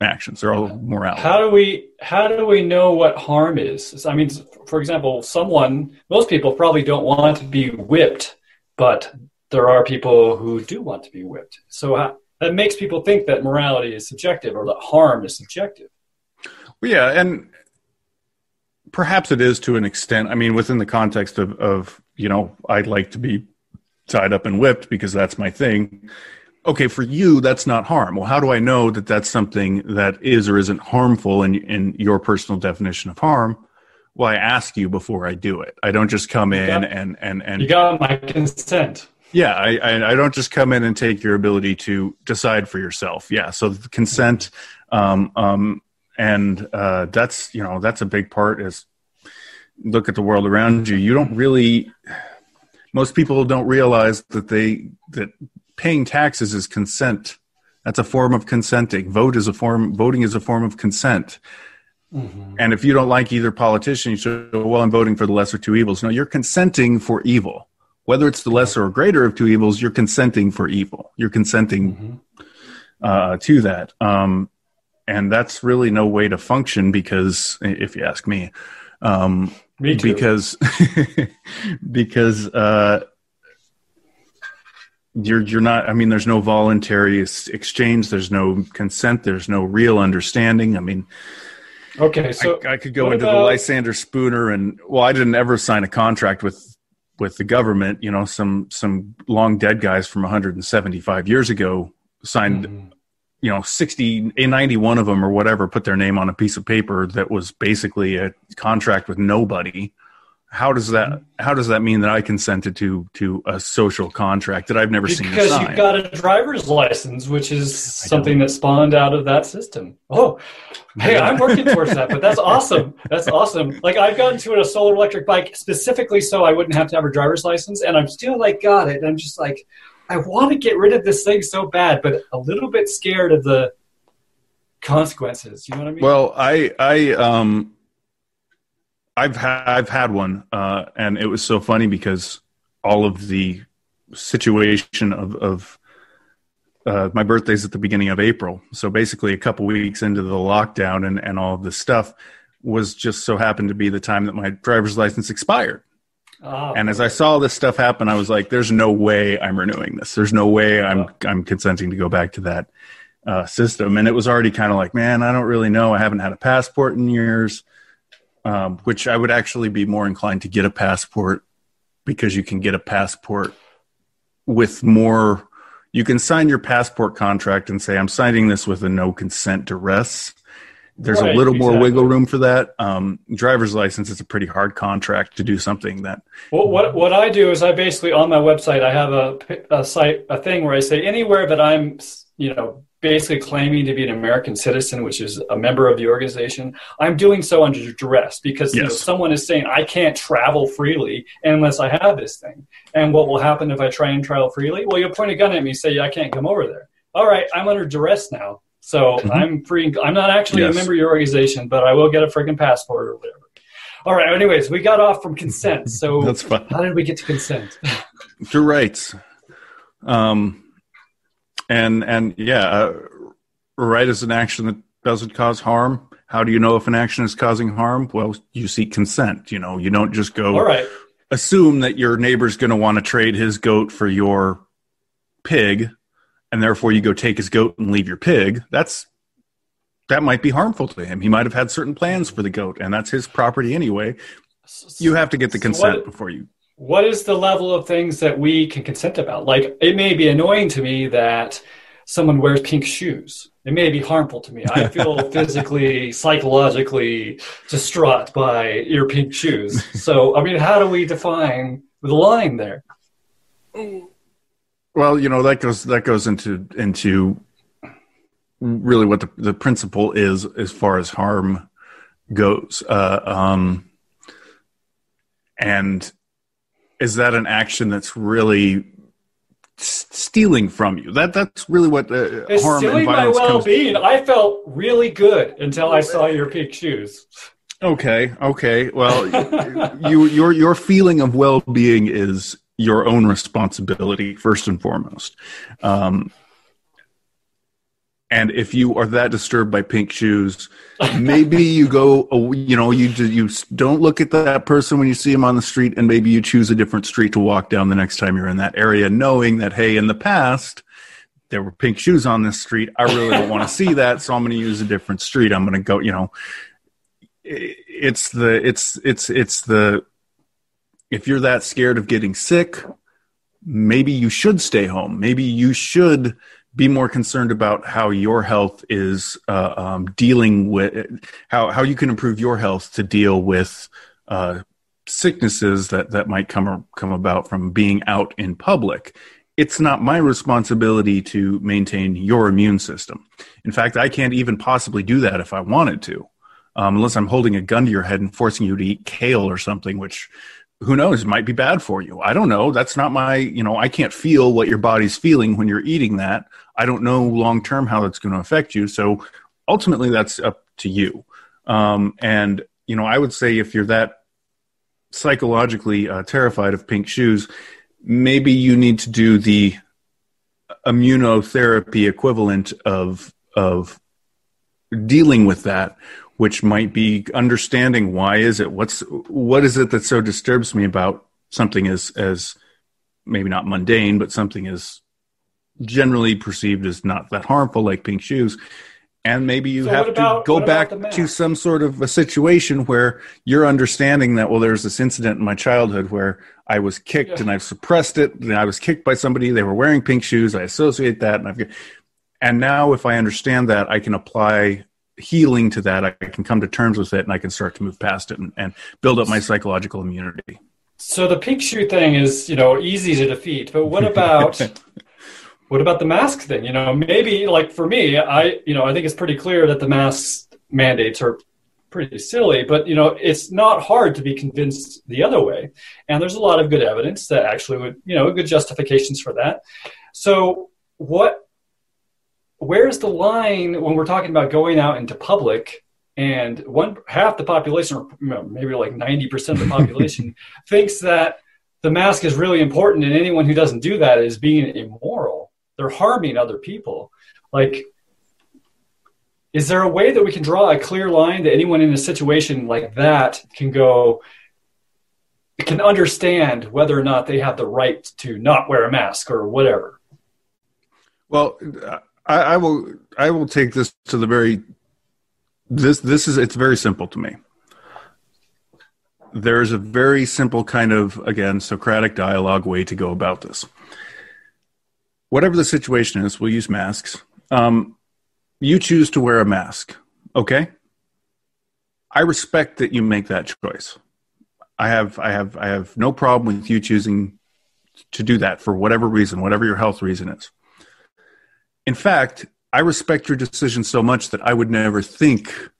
Speaker 2: actions. They're all morality.
Speaker 1: How do we how do we know what harm is? I mean, for example, someone most people probably don't want to be whipped, but there are people who do want to be whipped. So uh, that makes people think that morality is subjective or that harm is subjective.
Speaker 2: Well, yeah, and perhaps it is to an extent. I mean, within the context of, of you know, I'd like to be tied up and whipped because that's my thing. Okay, for you, that's not harm. Well, how do I know that that's something that is or isn't harmful in, in your personal definition of harm? Well, I ask you before I do it. I don't just come in got, and, and, and.
Speaker 1: You got my consent.
Speaker 2: Yeah, I, I, I, don't just come in and take your ability to decide for yourself. Yeah, so consent um, um, and uh, that's you know that's a big part is look at the world around you. You don't really most people don't realize that they that paying taxes is consent. That's a form of consenting. Vote is a form voting is a form of consent. Mm-hmm. and if you don't like either politician you say well i'm voting for the lesser two evils. No you're consenting for evil. Whether it's the lesser or greater of two evils you're consenting for evil. You're consenting mm-hmm. uh, to that. Um, and that's really no way to function because if you ask me um
Speaker 1: me too.
Speaker 2: because because uh you're you're not i mean there's no voluntary exchange. There's no consent. There's no real understanding. I mean
Speaker 1: okay so
Speaker 2: i, I could go into about... the lysander spooner and well i didn't ever sign a contract with with the government. You know some some long dead guys from 175 years ago signed mm you know 60 eh, 91 of them or whatever put their name on a piece of paper that was basically a contract with nobody. How does that how does that mean that i consented to to a social contract that i've never
Speaker 1: because
Speaker 2: seen
Speaker 1: because you got a driver's license which is something that spawned out of that system. Oh hey i'm working towards that but that's awesome. That's awesome. Like i've gotten to a solar electric bike specifically so i wouldn't have to have a driver's license and i'm still like got it. I'm just like I want to get rid of this thing so bad, but a little bit scared of the consequences. You know what I mean?
Speaker 2: Well, I I um I've had I've had one, uh, and it was so funny because all of the situation of of uh, my birthday's at the beginning of April, so basically a couple weeks into the lockdown and and all of this stuff was just so happened to be the time that my driver's license expired. Oh, and as I saw this stuff happen, I was like, "There's no way I'm renewing this. There's no way I'm. I'm consenting to go back to that uh, system." And it was already kind of like, "Man, I don't really know. I haven't had a passport in years." Um, which I would actually be more inclined to get a passport because you can get a passport with more. You can sign your passport contract and say, "I'm signing this with a no consent duress." There's right, a little exactly. more wiggle room for that. Um, driver's license is a pretty hard contract to do something that.
Speaker 1: Well, what what I do is I basically on my website I have a, a site a thing where I say anywhere that I'm you know basically claiming to be an American citizen, which is a member of the organization, I'm doing so under duress because yes. you know, someone is saying I can't travel freely unless I have this thing. And what will happen if I try and travel freely? Well, you'll point a gun at me, and say I can't come over there. All right, I'm under duress now. So mm-hmm. I'm free. I'm not actually yes. a member of your organization, but I will get a freaking passport or whatever. All right. Anyways, we got off from consent. So
Speaker 2: that's fine.
Speaker 1: How did we get to consent?
Speaker 2: to rights. Um, and and yeah, uh, right is an action that doesn't cause harm. How do you know if an action is causing harm? Well, you seek consent. You know, you don't just go.
Speaker 1: All right.
Speaker 2: Assume that your neighbor's going to want to trade his goat for your pig and therefore you go take his goat and leave your pig, that's that might be harmful to him. He might have had certain plans for the goat, and that's his property anyway. You have to get the consent so what, before you.
Speaker 1: What is the level of things that we can consent about? Like, it may be annoying to me that someone wears pink shoes. It may be harmful to me. I feel physically, psychologically distraught by your pink shoes. So, I mean, how do we define the line there?
Speaker 2: Well, you know that goes that goes into into really what the the principle is as far as harm goes. Uh, um, and is that an action that's really stealing from you? That that's really what the
Speaker 1: it's harm stealing and violence my well-being. Comes- I felt really good until I saw your pink shoes.
Speaker 2: Okay, okay. Well, you your your feeling of well-being is your own responsibility first and foremost. Um, and if you are that disturbed by pink shoes, maybe you go, you know, you you don't look at that person when you see him on the street, and maybe you choose a different street to walk down the next time you're in that area, knowing that hey, in the past there were pink shoes on this street. I really don't want to see that, so I'm going to use a different street. I'm going to go, you know, it's the it's it's it's the if you're that scared of getting sick, maybe you should stay home. Maybe you should be more concerned about how your health is uh, um, dealing with how how you can improve your health to deal with uh, sicknesses that that might come come about from being out in public. It's not my responsibility to maintain your immune system. In fact, I can't even possibly do that if I wanted to, um, unless I'm holding a gun to your head and forcing you to eat kale or something, which who knows? Might be bad for you. I don't know. That's not my you know i can't feel what your body's feeling when you're eating that. I don't know long term how that's going to affect you. So ultimately that's up to you. Um, and you know i would say if you're that psychologically uh, terrified of pink shoes maybe you need to do the immunotherapy equivalent of of dealing with that which might be understanding why is it what's what is it that so disturbs me about something as as maybe not mundane but something as generally perceived as not that harmful like pink shoes. And maybe you so have about, to go back to some sort of a situation where you're understanding that well there's this incident in my childhood where i was kicked yeah. and i've suppressed it. And i was kicked by somebody. They were wearing pink shoes. I associate that and i've And now, if I understand that, I can apply healing to that. I can come to terms with it and I can start to move past it and, and build up my psychological immunity.
Speaker 1: So the pink shoe thing is, you know, easy to defeat. But what about what about the mask thing? You know, maybe like for me, I you know, I think it's pretty clear that the mask mandates are pretty silly, but you know, it's not hard to be convinced the other way. And there's a lot of good evidence that actually would, you know, good justifications for that. So what where's the line when we're talking about going out into public and one half the population or maybe like 90% of the population thinks that the mask is really important and anyone who doesn't do that is being immoral. They're harming other people. Like is there a way that we can draw a clear line that anyone in a situation like that can go can understand whether or not they have the right to not wear a mask or whatever?
Speaker 2: Well I, I will I will take this to the very this this is it's very simple to me. There's a very simple kind of again Socratic dialogue way to go about this. Whatever the situation is, we'll use masks. Um, you choose to wear a mask, okay? I respect that you make that choice. I have I have I have no problem with you choosing to do that for whatever reason, whatever your health reason is. In fact, I respect your decision so much that I would never think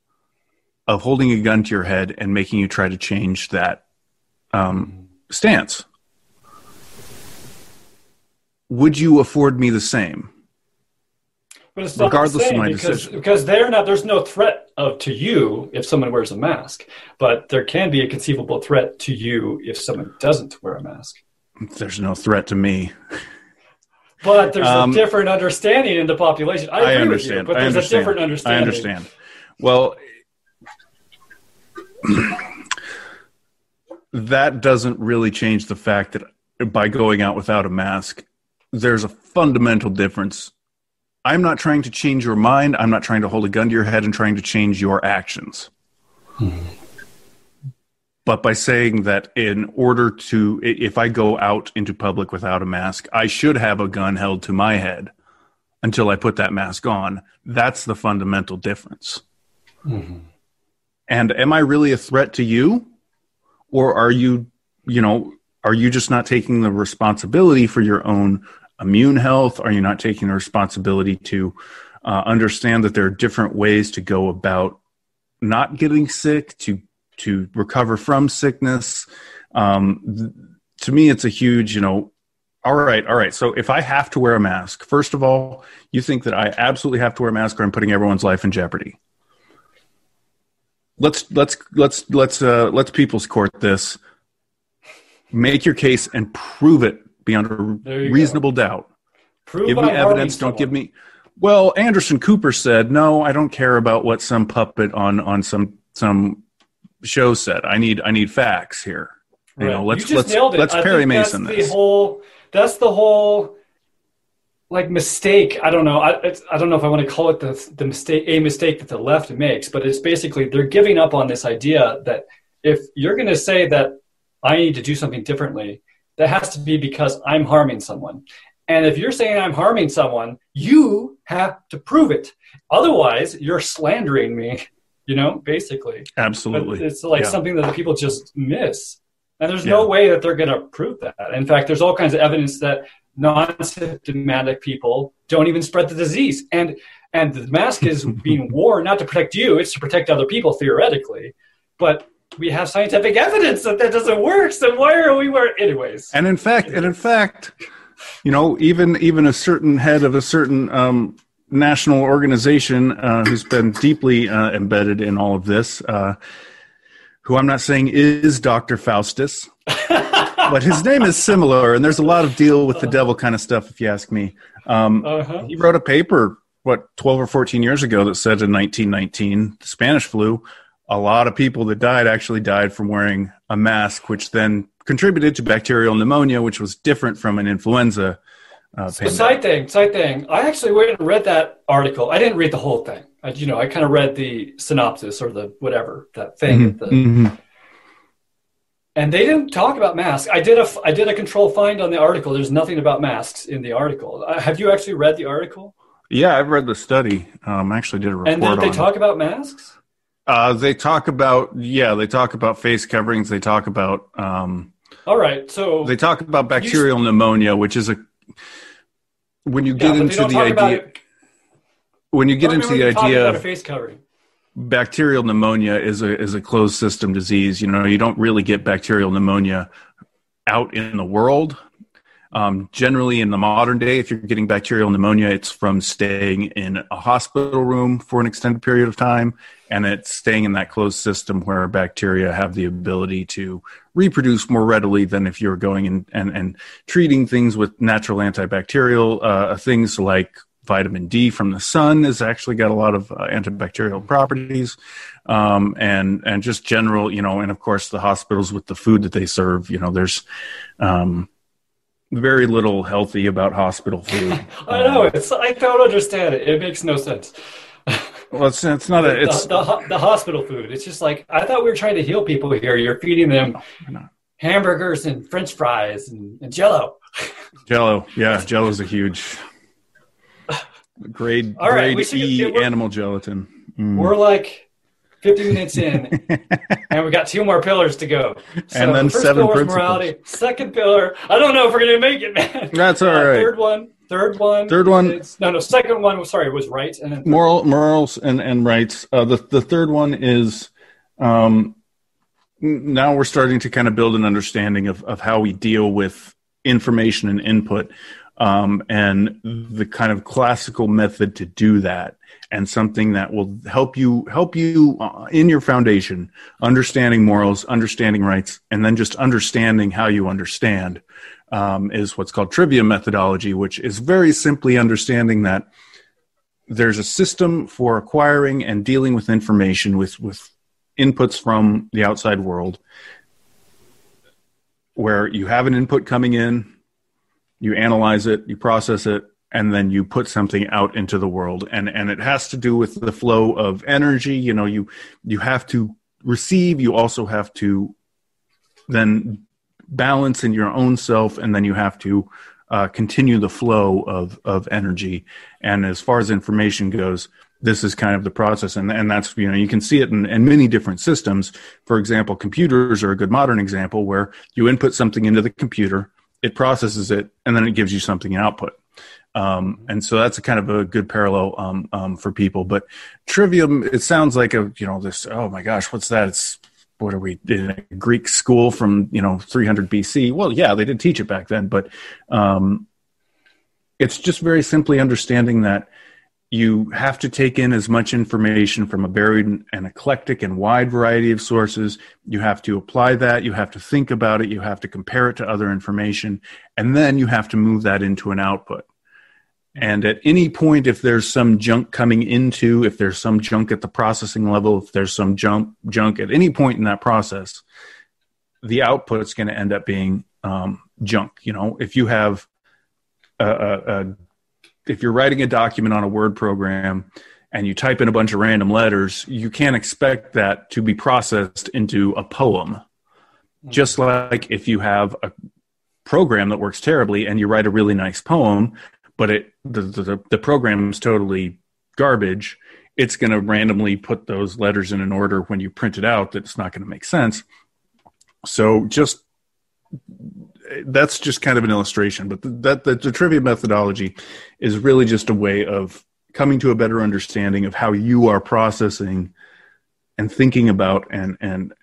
Speaker 2: of holding a gun to your head and making you try to change that um, stance. Would you afford me the same?
Speaker 1: But it's regardless of my because, decision. Because they're not. There's no threat of to you if someone wears a mask, but there can be a conceivable threat to you if someone doesn't wear a mask.
Speaker 2: There's no threat to me.
Speaker 1: But there's um, a different understanding in the population. I,
Speaker 2: I understand. You,
Speaker 1: but
Speaker 2: there's
Speaker 1: a different understanding.
Speaker 2: I understand. Well, that doesn't really change the fact that by going out without a mask, there's a fundamental difference. I'm not trying to change your mind. I'm not trying to hold a gun to your head and trying to change your actions. Hmm but by saying that in order to if i go out into public without a mask i should have a gun held to my head until i put that mask on. That's the fundamental difference. Mm-hmm. and am i really a threat to you? Or are you you know are you just not taking the responsibility for your own immune health? Are you not taking the responsibility to uh, understand that there are different ways to go about not getting sick to to recover from sickness. Um, th- to me, it's a huge, you know, all right, all right. So if I have to wear a mask, first of all, you think that I absolutely have to wear a mask or I'm putting everyone's life in jeopardy. Let's let's let's let's uh, let's people's court this. Make your case and prove it beyond a reasonable go. doubt. Prove give me evidence. Don't give me. Well, Anderson Cooper said, "No, I don't care about what some puppet on on some some show said. I need I need facts here. You right. know, let's let's let's Perry Mason
Speaker 1: that's this. The whole that's the whole like mistake. I don't know. I I don't know if I want to call it the the mistake a mistake that the left makes, but it's basically they're giving up on this idea that if you're going to say that I need to do something differently, that has to be because I'm harming someone. And if you're saying I'm harming someone, you have to prove it. Otherwise, you're slandering me you know, basically.
Speaker 2: Absolutely.
Speaker 1: But it's like yeah. something that the people just miss. And there's yeah. no way that they're going to prove that. In fact, there's all kinds of evidence that non-symptomatic people don't even spread the disease. And and the mask is being worn not to protect you, it's to protect other people theoretically. But we have scientific evidence that that doesn't work. So why are we wearing anyways?
Speaker 2: And in fact, and in fact, you know, even even a certain head of a certain um, national organization uh, who's been deeply uh, embedded in all of this, uh, who I'm not saying is Dr. Faustus, but his name is similar, and there's a lot of deal with the devil kind of stuff, if you ask me. Um, uh-huh. He wrote a paper, what, 12 or 14 years ago that said in 1919, the Spanish flu, a lot of people that died actually died from wearing a mask, which then contributed to bacterial pneumonia, which was different from an influenza
Speaker 1: uh, side thing, side thing. I actually went and read that article. I didn't read the whole thing. I, you know, I kind of read the synopsis or the whatever that thing. Mm-hmm. The, mm-hmm. And they didn't talk about masks. I did a I did a control find on the article. There's nothing about masks in the article. Uh, have you actually read the article?
Speaker 2: Yeah, I've read the study. Um, actually did a report
Speaker 1: And then they talk about masks?
Speaker 2: Uh, they talk about yeah, they talk about face coverings. They talk about um,
Speaker 1: All right. So
Speaker 2: they talk about bacterial pneumonia, which is a when you get
Speaker 1: they
Speaker 2: into the idea
Speaker 1: it-
Speaker 2: when you get into the idea of
Speaker 1: face covering.
Speaker 2: bacterial pneumonia is a is a closed system disease. You know, you don't really get bacterial pneumonia out in the world. Um, generally, in the modern day, if you're getting bacterial pneumonia, it's from staying in a hospital room for an extended period of time, and it's staying in that closed system where bacteria have the ability to reproduce more readily than if you're going in and, and treating things with natural antibacterial uh, things like vitamin D from the sun has actually got a lot of uh, antibacterial properties, um, and and just general, you know, and of course the hospitals with the food that they serve, you know, there's um, very little healthy about hospital food.
Speaker 1: I know. It's, I don't understand it. It makes no sense.
Speaker 2: Well, it's it's not a it's
Speaker 1: the, the, the hospital food. It's just like, I thought we were trying to heal people here. You're feeding them hamburgers and french fries and, and jello.
Speaker 2: Jello. Yeah, Jello's a huge grade
Speaker 1: All right,
Speaker 2: grade E animal gelatin. Mm.
Speaker 1: We're like 50 minutes in, and we got two more pillars to go. So
Speaker 2: And then
Speaker 1: the first
Speaker 2: seven
Speaker 1: pillar
Speaker 2: principles.
Speaker 1: morality. Second pillar, I don't know if we're going to make it, man.
Speaker 2: That's all
Speaker 1: Uh,
Speaker 2: right.
Speaker 1: Third one, third one.
Speaker 2: Third one-
Speaker 1: no, no, second one sorry, it was right. And then
Speaker 2: moral morals and and rights uh, the the third one is um now we're starting to kind of build an understanding of of how we deal with information and input um and the kind of classical method to do that and something that will help you help you uh, in your foundation understanding morals understanding rights and then just understanding how you understand um, is what's called trivium methodology which is very simply understanding that there's a system for acquiring and dealing with information with with inputs from the outside world where you have an input coming in you analyze it you process it and then you put something out into the world. And and it has to do with the flow of energy. You know you you have to receive you also have to then balance in your own self and then you have to uh, continue the flow of of energy. And as far as information goes this is kind of the process. And and that's you know you can see it in, in many different systems. For example computers are a good modern example where you input something into the computer it processes it and then it gives you something in output. Um, and so that's a kind of a good parallel um, um, for people. But trivium it sounds like a you know this oh my gosh what's that? It's what are we in a Greek school from you know 300 BC? Well, yeah, they did teach it back then, but um, it's just very simply understanding that you have to take in as much information from a varied and eclectic and wide variety of sources. You have to apply that. You have to think about it. You have to compare it to other information, and then you have to move that into an output. And at any point, if there's some junk coming into, if there's some junk at the processing level, if there's some junk junk at any point in that process, the output's going to end up being um, junk. You know, if you have a, a, a, if you're writing a document on a Word program and you type in a bunch of random letters, you can't expect that to be processed into a poem. Hmm. Just like if you have a program that works terribly and you write a really nice poem, but it the the, the program is totally garbage it's going to randomly put those letters in an order when you print it out that's not going to make sense so just that's just kind of an illustration but that the, the trivium methodology is really just a way of coming to a better understanding of how you are processing and thinking about and and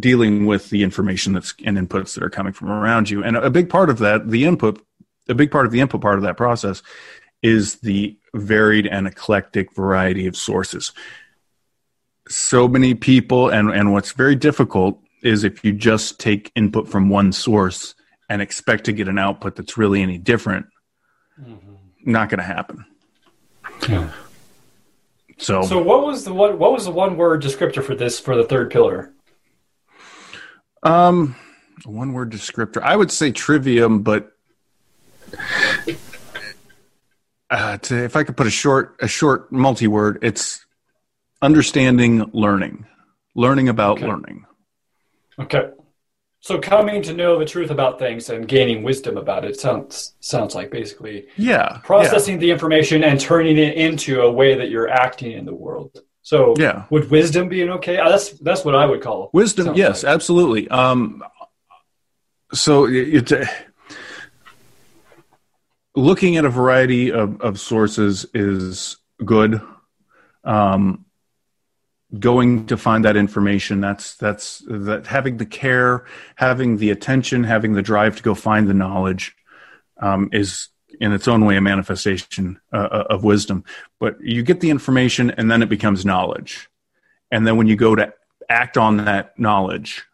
Speaker 2: dealing with the information that's and inputs that are coming from around you and a big part of that the input a big part of the input part of that process is the varied and eclectic variety of sources. So many people, and, and what's very difficult is if you just take input from one source and expect to get an output that's really any different, mm-hmm. not going to happen.
Speaker 1: Yeah.
Speaker 2: So,
Speaker 1: so what was the one? What was the one word descriptor for this for the third pillar?
Speaker 2: Um, one word descriptor. I would say trivium, but uh, to, if I could put a short a short multi word, it's understanding learning, learning about
Speaker 1: okay.
Speaker 2: learning.
Speaker 1: Okay. So coming to know the truth about things and gaining wisdom about it sounds sounds like basically
Speaker 2: yeah
Speaker 1: processing
Speaker 2: yeah.
Speaker 1: the information and turning it into a way that you're acting in the world. So
Speaker 2: yeah,
Speaker 1: would wisdom be an okay? Uh, that's that's what I would call
Speaker 2: wisdom. Yes, like. absolutely. Um, so it's looking at a variety of, of sources is good. Um, going to find that information that's that's that having the care having the attention having the drive to go find the knowledge um, is in its own way a manifestation uh, uh, of wisdom. But you get the information and then it becomes knowledge. And then when you go to act on that knowledge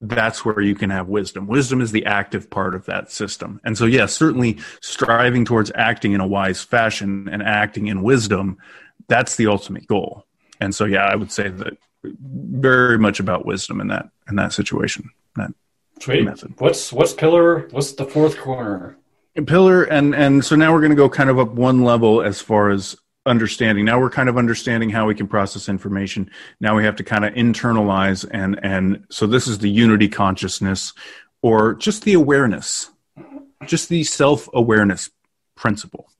Speaker 2: that's where you can have wisdom. Wisdom is the active part of that system. And so yes certainly striving towards acting in a wise fashion and acting in wisdom that's the ultimate goal and so yeah, I would say that very much about wisdom in that in that situation. That
Speaker 1: Sweet. Method. What's what's pillar? What's the fourth corner?
Speaker 2: Pillar, and and so now we're going to go kind of up one level as far as understanding. Now we're kind of understanding how we can process information. Now we have to kind of internalize and and so this is the unity consciousness or just the awareness, just the self awareness principle.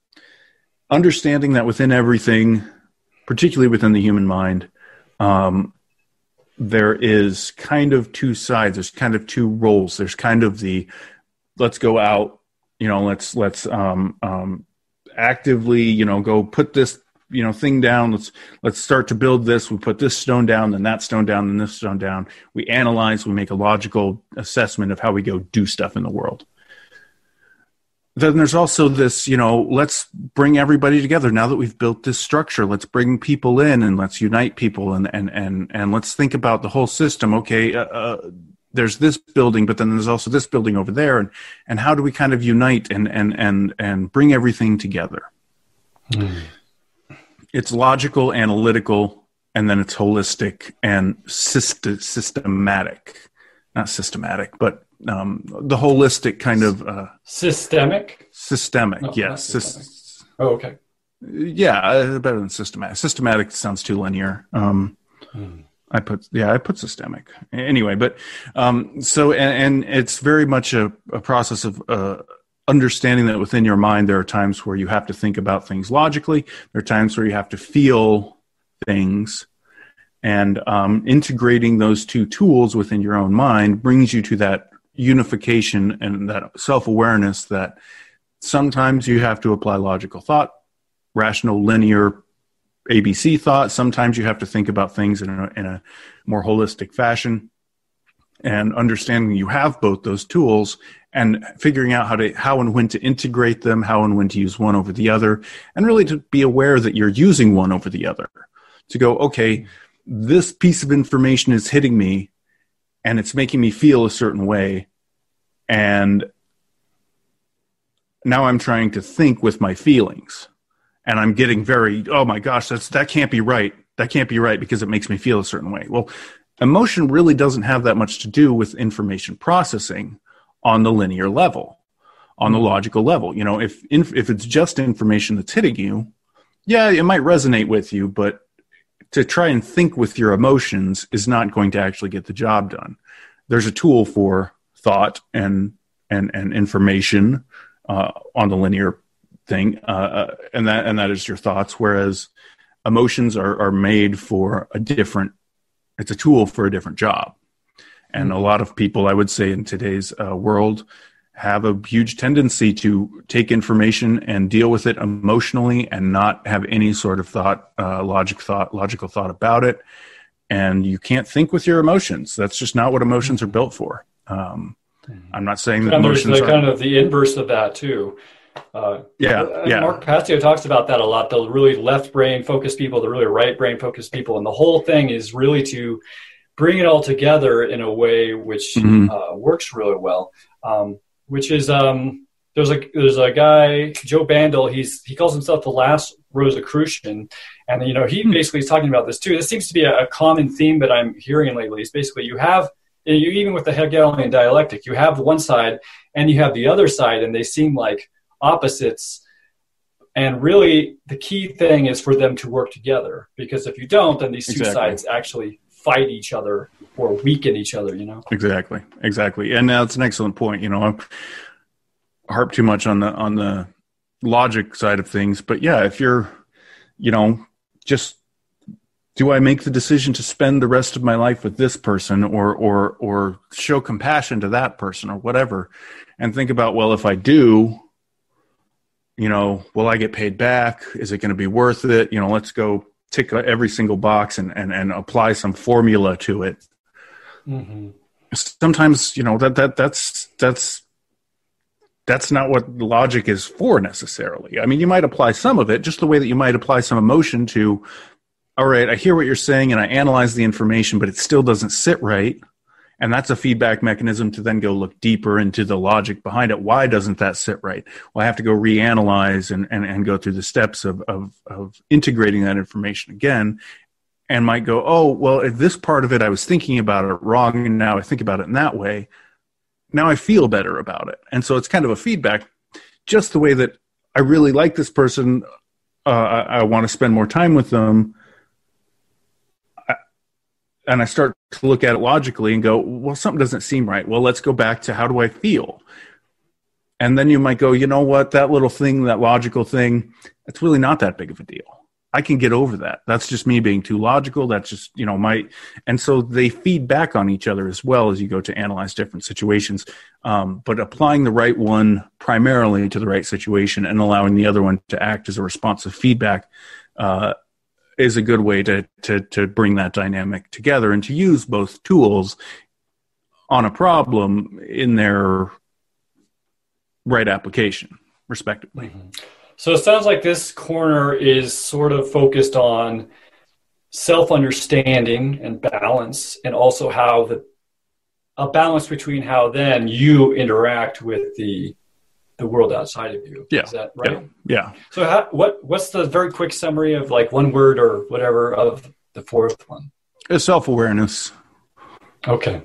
Speaker 2: Understanding that within everything particularly within the human mind, um, there is kind of two sides. There's kind of two roles. There's kind of the let's go out, you know, let's let's um, um, actively, you know, go put this you know thing down. Let's let's start to build this. We put this stone down, then that stone down, then this stone down. We analyze. We make a logical assessment of how we go do stuff in the world then there's also this you know let's bring everybody together. Now that we've built this structure let's bring people in and let's unite people and and and, and let's think about the whole system. Okay uh, uh, there's this building but then there's also this building over there. And and how do we kind of unite and and and and bring everything together? Mm. it's logical analytical and then it's holistic and syst- systematic. Not systematic but um, the holistic kind of uh,
Speaker 1: systemic.
Speaker 2: Systemic, no, yes.
Speaker 1: Systemic. oh, okay.
Speaker 2: Yeah, uh, better than systematic. Systematic sounds too linear. Um, hmm. I put yeah, I put systemic anyway. But um, so and, and, it's very much a, a process of uh, understanding that within your mind there are times where you have to think about things logically. There are times where you have to feel things and um, integrating those two tools within your own mind brings you to that unification and that self awareness that sometimes you have to apply logical thought, rational, linear, ABC thought. Sometimes you have to think about things in a, in a more holistic fashion. And understanding you have both those tools and figuring out how to how and when to integrate them, how and when to use one over the other, and really to be aware that you're using one over the other. To go, okay, this piece of information is hitting me and it's making me feel a certain way. And now i'm trying to think with my feelings. And i'm getting very oh my gosh that's that can't be right. That can't be right because it makes me feel a certain way. Well emotion really doesn't have that much to do with information processing on the linear level on the logical level. You know if if it's just information that's hitting you yeah it might resonate with you but to try and think with your emotions is not going to actually get the job done. There's a tool for thought and and and information uh, on the linear thing, uh, uh, and that and that is your thoughts. Whereas emotions are are made for a different. It's a tool for a different job, and a lot of people, I would say, in today's uh, world, have a huge tendency to take information and deal with it emotionally and not have any sort of thought, uh, logic thought, logical thought about it. And you can't think with your emotions. That's just not what emotions are built for. Um, I'm not saying that emotions the,
Speaker 1: are kind of the inverse of that too. Uh,
Speaker 2: yeah, yeah.
Speaker 1: Mark Passio talks about that a lot. The really left brain focused people, the really right brain focused people, and the whole thing is really to bring it all together in a way which mm-hmm. uh, works really well. Um, which is um, there's a there's a guy Joe Bandel. He's he calls himself the last Rosicrucian, and you know he hmm. basically is talking about this too. This seems to be a, a common theme that I'm hearing lately. Is basically you have you even with the Hegelian dialectic, you have one side and you have the other side, and they seem like opposites. And really, the key thing is for them to work together because if you don't, then these two exactly. sides actually fight each other or weaken each other. You know.
Speaker 2: Exactly. Exactly. And that's an excellent point. You know, I harp too much on the on the logic side of things, but yeah, if you're, you know, just do I make the decision to spend the rest of my life with this person or or or show compassion to that person or whatever and think about well if I do you know will I get paid back is it going to be worth it you know let's go tick every single box and and, and apply some formula to it mm-hmm. sometimes you know that that that's that's that's not what logic is for necessarily. I mean, you might apply some of it just the way that you might apply some emotion to all right, I hear what you're saying and I analyze the information, but it still doesn't sit right. And that's a feedback mechanism to then go look deeper into the logic behind it. Why doesn't that sit right? Well, I have to go reanalyze and, and, and go through the steps of, of, of integrating that information again and might go, oh, well, if this part of it, I was thinking about it wrong, and now I think about it in that way. Now I feel better about it. And so it's kind of a feedback, just the way that I really like this person. Uh, I, I want to spend more time with them and I start to look at it logically and go, well, something doesn't seem right. Well, let's go back to how do I feel? And then you might go, you know what, that little thing, that logical thing, it's really not that big of a deal. I can get over that. That's just me being too logical. That's just, you know, my, and so they feed back on each other as well as you go to analyze different situations. Um, but applying the right one primarily to the right situation and allowing the other one to act as a responsive feedback uh, is a good way to to to bring that dynamic together and to use both tools on a problem in their right application respectively mm-hmm.
Speaker 1: so it sounds like this corner is sort of focused on self-understanding and balance and also how the a balance between how then you interact with the the world outside of you.
Speaker 2: Yeah.
Speaker 1: Is that right?
Speaker 2: Yeah. yeah.
Speaker 1: So how, what what's the very quick summary of like one word or whatever of the fourth one?
Speaker 2: It's self awareness.
Speaker 1: Okay.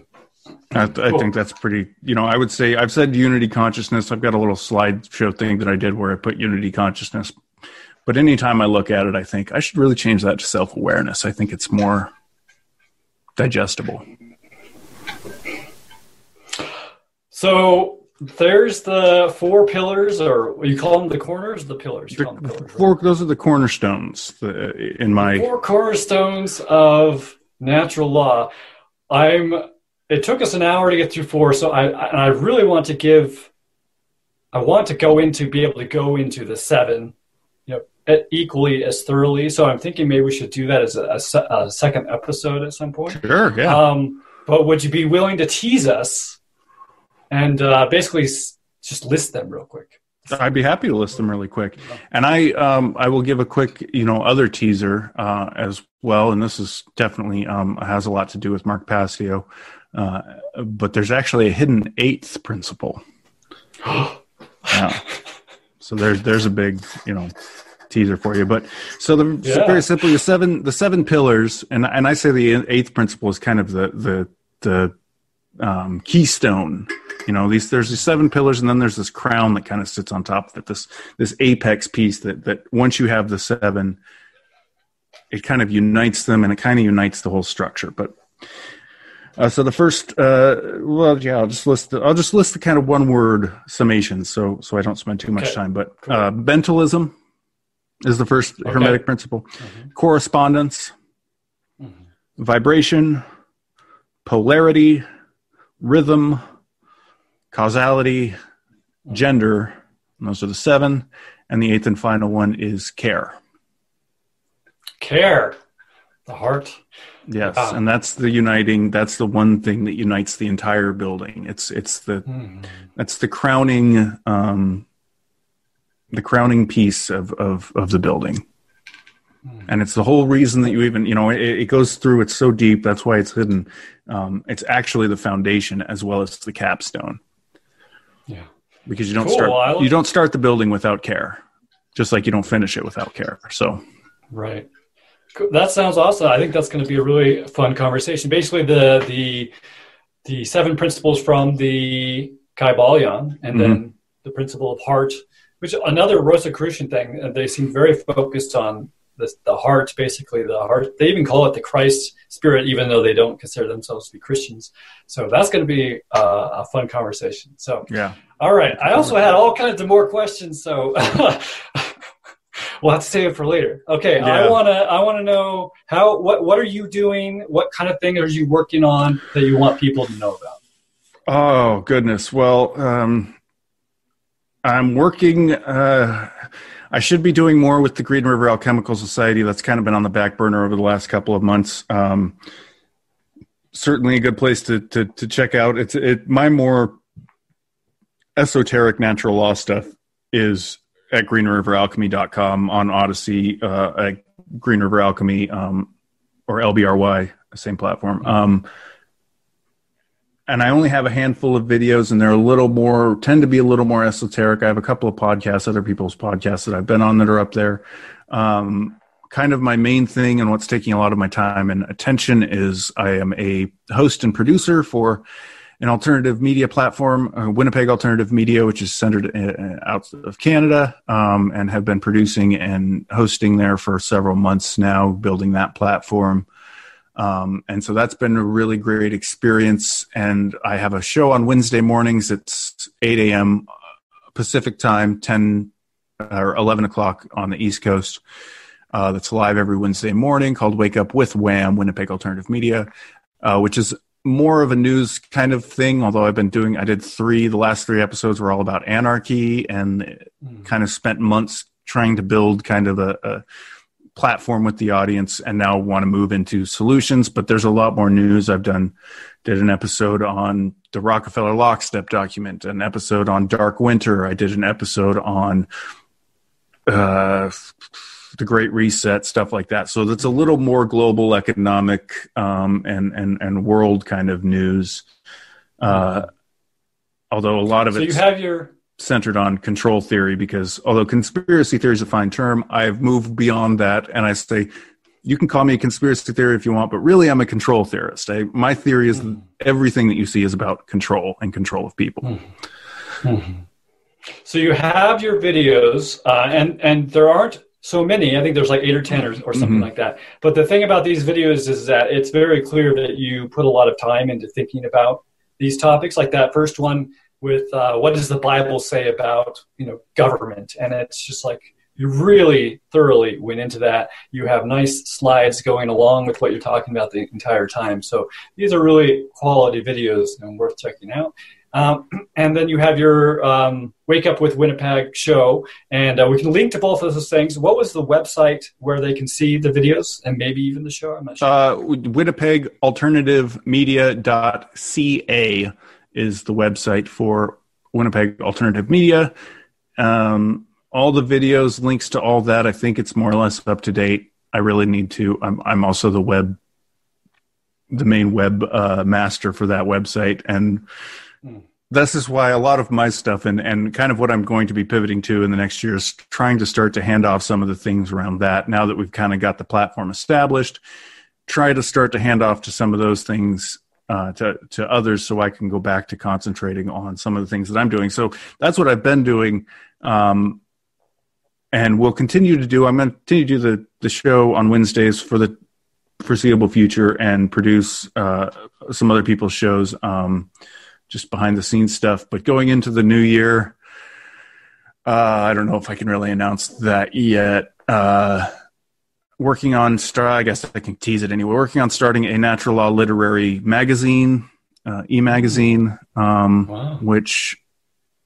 Speaker 2: I, I cool. think that's pretty. You know, I would say I've said unity consciousness. I've got a little slideshow thing that I did where I put unity consciousness. But anytime I look at it, I think I should really change that to self awareness. I think it's more digestible.
Speaker 1: So there's the four pillars, or you call them the corners, the pillars. The,
Speaker 2: pillars four, right? Those are the cornerstones the, in my
Speaker 1: four cornerstones of natural law. I'm. It took us an hour to get through four, so I I really want to give. I want to go into be able to go into the seven, you know, equally as thoroughly. So I'm thinking maybe we should do that as a, a, a second episode at some point.
Speaker 2: Sure. Yeah.
Speaker 1: Um, but would you be willing to tease us? And uh, basically just list them real quick.
Speaker 2: I'd be happy to list them really quick, and I um, I will give a quick you know other teaser uh, as well, and this is definitely um, has a lot to do with Mark Passio, uh, but there's actually a hidden eighth principle. yeah. So there's there's a big you know teaser for you, but so the yeah. very simply the seven the seven pillars, and and I say the eighth principle is kind of the the the um, keystone you know these there's these seven pillars and then there's this crown that kind of sits on top of it this this apex piece that that once you have the seven it kind of unites them and it kind of unites the whole structure but uh, so the first uh, well yeah i'll just list the, i'll just list the kind of one word summations so so i don't spend too much okay. time but cool. uh, mentalism is the first okay. hermetic principle mm-hmm. correspondence mm-hmm. vibration polarity rhythm causality, gender. those are the seven. And the eighth and final one is care.
Speaker 1: Care, the heart.
Speaker 2: Yes, wow. and that's the uniting. That's the one thing that unites the entire building. It's it's the mm. that's the crowning um, the crowning piece of of of the building. Hmm. And it's the whole reason that you even, you know, it, it, goes through. It's so deep. That's why it's hidden. Um, it's actually the foundation as well as the capstone. Because you don't cool. start you don't start the building without care, just like you don't finish it without care. So.
Speaker 1: Right. That sounds awesome. I think that's going to be a really fun conversation. Basically, the the the seven principles from the Kybalion, and mm-hmm. then the principle of heart, which another Rosicrucian thing. They seem very focused on the, the heart, basically the heart. They even call it the Christ spirit, even though they don't consider themselves to be Christians. So that's going to be uh, a fun conversation. So
Speaker 2: yeah.
Speaker 1: All right. I also had all kinds of more questions, so we'll have to save it for later. Okay. Yeah. I wanna I wanna know how what what are you doing? What kind of thing are you working on that you want people to know about?
Speaker 2: Oh goodness. Well, um, I'm working. Uh, I should be doing more with the Green River Alchemical Society. That's kind of been on the back burner over the last couple of months. Um, certainly a good place to, to, to check out. It's it my more esoteric natural law stuff is at greenriveralchemy.com on Odysee uh, at Green River Alchemy um, or LBRY, same platform. Um, and I only have a handful of videos, and they're a little more tend to be a little more esoteric. I have a couple of podcasts, other people's podcasts that I've been on that are up there. Um, kind of my main thing and what's taking a lot of my time and attention is I am a host and producer for an alternative media platform, uh, Winnipeg Alternative Media, which is centered uh, out of Canada, um, and have been producing and hosting there for several months now, building that platform. Um, and so that's been a really great experience. And I have a show on Wednesday mornings. It's 8 a.m. Pacific time, 10 or 11 o'clock on the East Coast. Uh, that's live every Wednesday morning called Wake Up with WAM, Winnipeg Alternative Media, uh, which is more of a news kind of thing. Although I've been doing, I did three, the last three episodes were all about anarchy and mm. kind of spent months trying to build kind of a, a platform with the audience and now want to move into solutions but there's a lot more news. I've done did an episode on the rockefeller lockstep document an episode on dark winter. I did an episode on uh, the great reset stuff like that. So that's a little more global economic um, and and and world kind of news. Uh, although a lot of
Speaker 1: it
Speaker 2: so
Speaker 1: you have your
Speaker 2: centered on control theory because although conspiracy theory is a fine term, I've moved beyond that and I say you can call me a conspiracy theory if you want, but really I'm a control theorist. I, my theory is mm. everything that you see is about control and control of people. Mm.
Speaker 1: Mm. So you have your videos, uh, and and there aren't so many. I think there's like eight or ten or, or something mm-hmm. like that. But the thing about these videos is that it's very clear that you put a lot of time into thinking about these topics. Like that first one with uh, what does the Bible say about you know government, and it's just like you really thoroughly went into that. You have nice slides going along with what you're talking about the entire time. So these are really quality videos and worth checking out. Um, and then you have your um, Wake Up with Winnipeg show, and uh, we can link to both of those things. What was the website where they can see the videos and maybe even the show? I'm not sure.
Speaker 2: Uh, Winnipeg Alternative Media.ca is the website for Winnipeg Alternative Media. Um, all the videos, links to all that. I think it's more or less up to date. I really need to. I'm, I'm also the web, the main web uh, master for that website, and mm. this is why a lot of my stuff and and kind of what I'm going to be pivoting to in the next year is trying to start to hand off some of the things around that. Now that we've kind of got the platform established, try to start to hand off to some of those things uh, to to others, so I can go back to concentrating on some of the things that I'm doing. So that's what I've been doing, um, and will continue to do. I'm going to continue to do the the show on Wednesdays for the foreseeable future, and produce uh, some other people's shows, um, just behind the scenes stuff. But going into the new year, uh, I don't know if I can really announce that yet. Uh, working on start. I guess I can tease it anyway. Working on starting a natural law literary magazine, uh, e-magazine, um, wow. which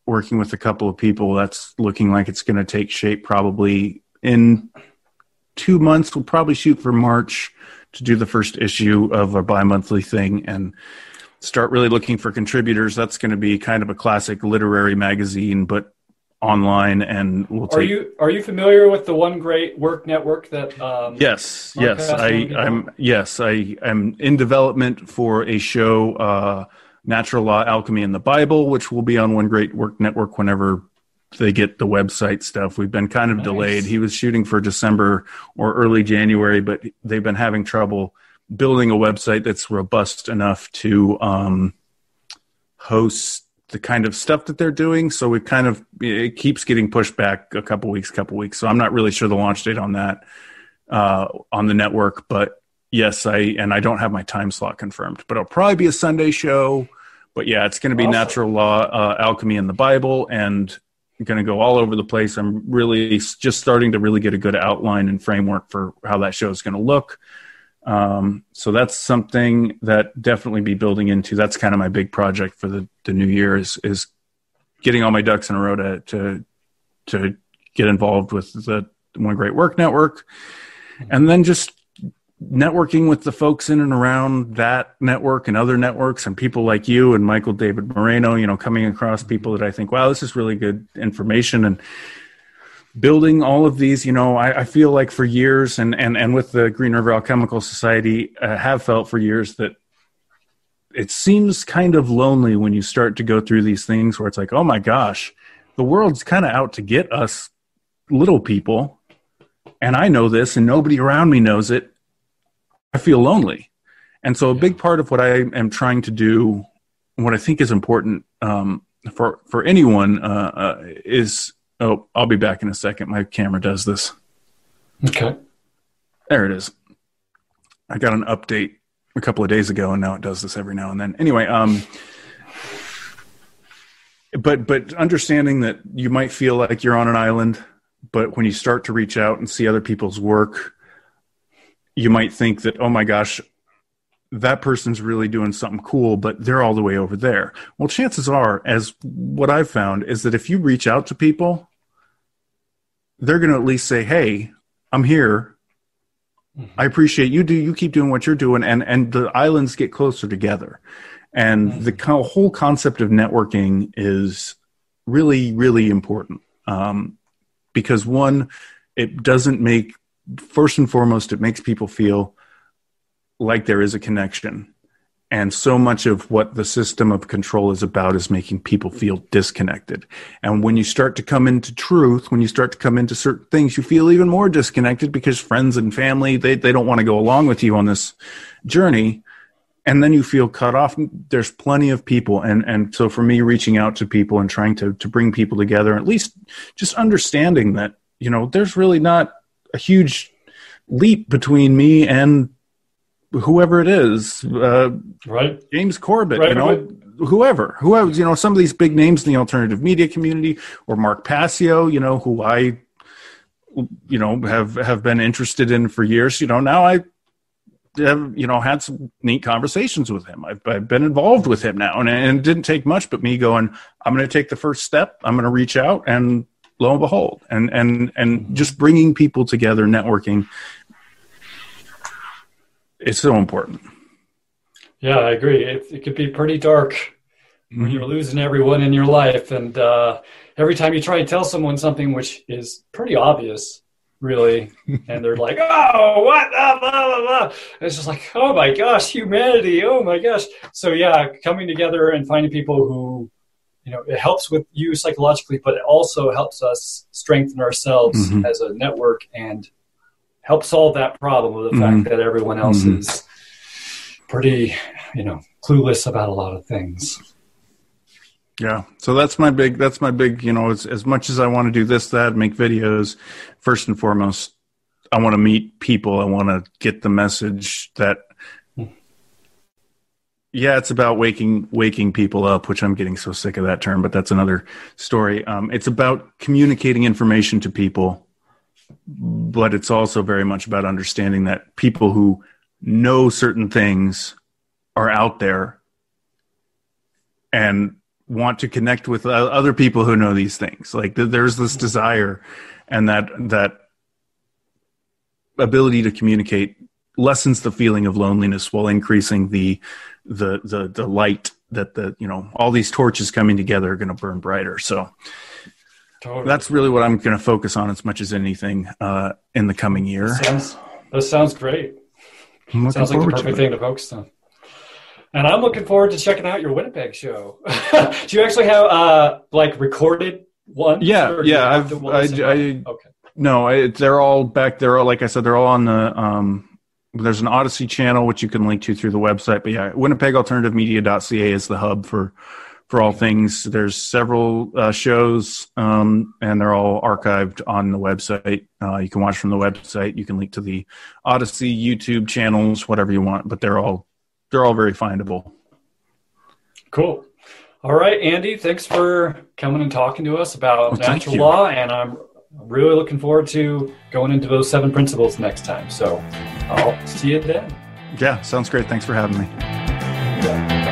Speaker 2: working with a couple of people. That's looking like it's going to take shape probably in two months. We'll probably shoot for March to do the first issue of a bi-monthly thing and start really looking for contributors. That's going to be kind of a classic literary magazine, but online and we'll take...
Speaker 1: are you are you familiar with the one great work network that um,
Speaker 2: yes yes i i'm yes i am in development for a show uh, natural law alchemy and the bible which will be on one great work network whenever they get the website stuff we've been kind of nice. delayed he was shooting for december or early january but they've been having trouble building a website that's robust enough to um, host the kind of stuff that they're doing. So we kind of it keeps getting pushed back a couple weeks, couple weeks. So I'm not really sure the launch date on that uh, on the network. But yes, I and I don't have my time slot confirmed, but it'll probably be a Sunday show. But yeah, it's going to be awesome. natural law, uh, alchemy, and the Bible, and going to go all over the place. I'm really just starting to really get a good outline and framework for how that show is going to look. Um, so that's something that definitely be building into. That's kind of my big project for the, the new year is, is getting all my ducks in a row to, to, to get involved with the One Great Work Network. And then just networking with the folks in and around that network and other networks and people like you and Michael David Moreno, you know, coming across people that I think, wow, this is really good information. And, building all of these, you know, I, I, feel like for years, and and and with the Green River Alchemical Society, uh, have felt for years that it seems kind of lonely when you start to go through these things where it's like, oh my gosh, the world's kind of out to get us little people, and I know this, and nobody around me knows it. I feel lonely, and so a big part of what I am trying to do, what I think is important um, for for anyone, uh, uh, is Oh, I'll be back in a second. My camera does this.
Speaker 1: Okay.
Speaker 2: There it is. I got an update a couple of days ago, and now it does this every now and then. Anyway, um, but but understanding that you might feel like you're on an island, but when you start to reach out and see other people's work, you might think that oh my gosh, that person's really doing something cool, but they're all the way over there. Well, chances are, as what I've found, is that if you reach out to people they're going to at least say, "Hey, I'm here. Mm-hmm. I appreciate you. Do you keep doing what you're doing?" And and the islands get closer together, and mm-hmm. the whole concept of networking is really really important um, because one, it doesn't make first and foremost it makes people feel like there is a connection and so much of what the system of control is about is making people feel disconnected. And when you start to come into truth, when you start to come into certain things, you feel even more disconnected because friends and family, they, they don't want to go along with you on this journey. And then you feel cut off. There's plenty of people. And, and so for me, reaching out to people and trying to, to bring people together, at least just understanding that, you know, there's really not a huge leap between me and whoever it is, uh,
Speaker 1: right?
Speaker 2: James Corbett, right, you know, right. whoever, whoever, you know, some of these big names in the alternative media community, or Mark Passio, you know, who I, you know, have have been interested in for years. You know, now I have, you know, had some neat conversations with him. I've, I've been involved with him now, and, and it didn't take much, but me going, I'm going to take the first step. I'm going to reach out, and lo and behold, and and and just bringing people together, networking it's so important.
Speaker 1: Yeah, I agree. It, it could be pretty dark when you're mm-hmm. losing everyone in your life, and uh, every time you try to tell someone something which is pretty obvious, really, and they're like, "Oh, what?" Blah, blah, blah, blah. It's just like, "Oh my gosh, humanity! Oh my gosh!" So yeah, coming together and finding people who you know it helps with you psychologically but it also helps us strengthen ourselves mm-hmm. as a network and help solve that problem of the mm-hmm. fact that everyone else mm-hmm. is pretty, you know, clueless about a lot of things.
Speaker 2: Yeah. So that's my big, that's my big, you know, as, as much as I want to do this, that, make videos, first and foremost, I want to meet people. I want to get the message that, yeah, it's about waking, waking people up, which I'm getting so sick of that term, but that's another story. Um, it's about communicating information to people but it's also very much about understanding that people who know certain things are out there and want to connect with other people who know these things. Like there's this desire and that that ability to communicate lessens the feeling of loneliness while increasing the the the, the light that the you know all these torches coming together are going to burn brighter. So Totally. That's really what I'm going to focus on as much as anything uh, in the coming year.
Speaker 1: That sounds, that sounds great. Sounds like the perfect thing to focus on. And I'm looking forward to checking out your Winnipeg show. do you actually have uh, like recorded one?
Speaker 2: Yeah, yeah. I've, I, I, okay. No, I, they're all back there. Like I said, they're all on the. Um, there's an Odysee channel which you can link to through the website. But yeah, WinnipegAlternativeMedia.ca is the hub for for all things. There's several uh, shows, um, and they're all archived on the website. Uh, you can watch from the website. You can link to the Odysee YouTube channels, whatever you want, but they're all they're all very findable.
Speaker 1: Cool. All right, Andy, thanks for coming and talking to us about well, natural law, and I'm really looking forward to going into those seven principles next time. So I'll see you then.
Speaker 2: Yeah, sounds great. Thanks for having me. Yeah.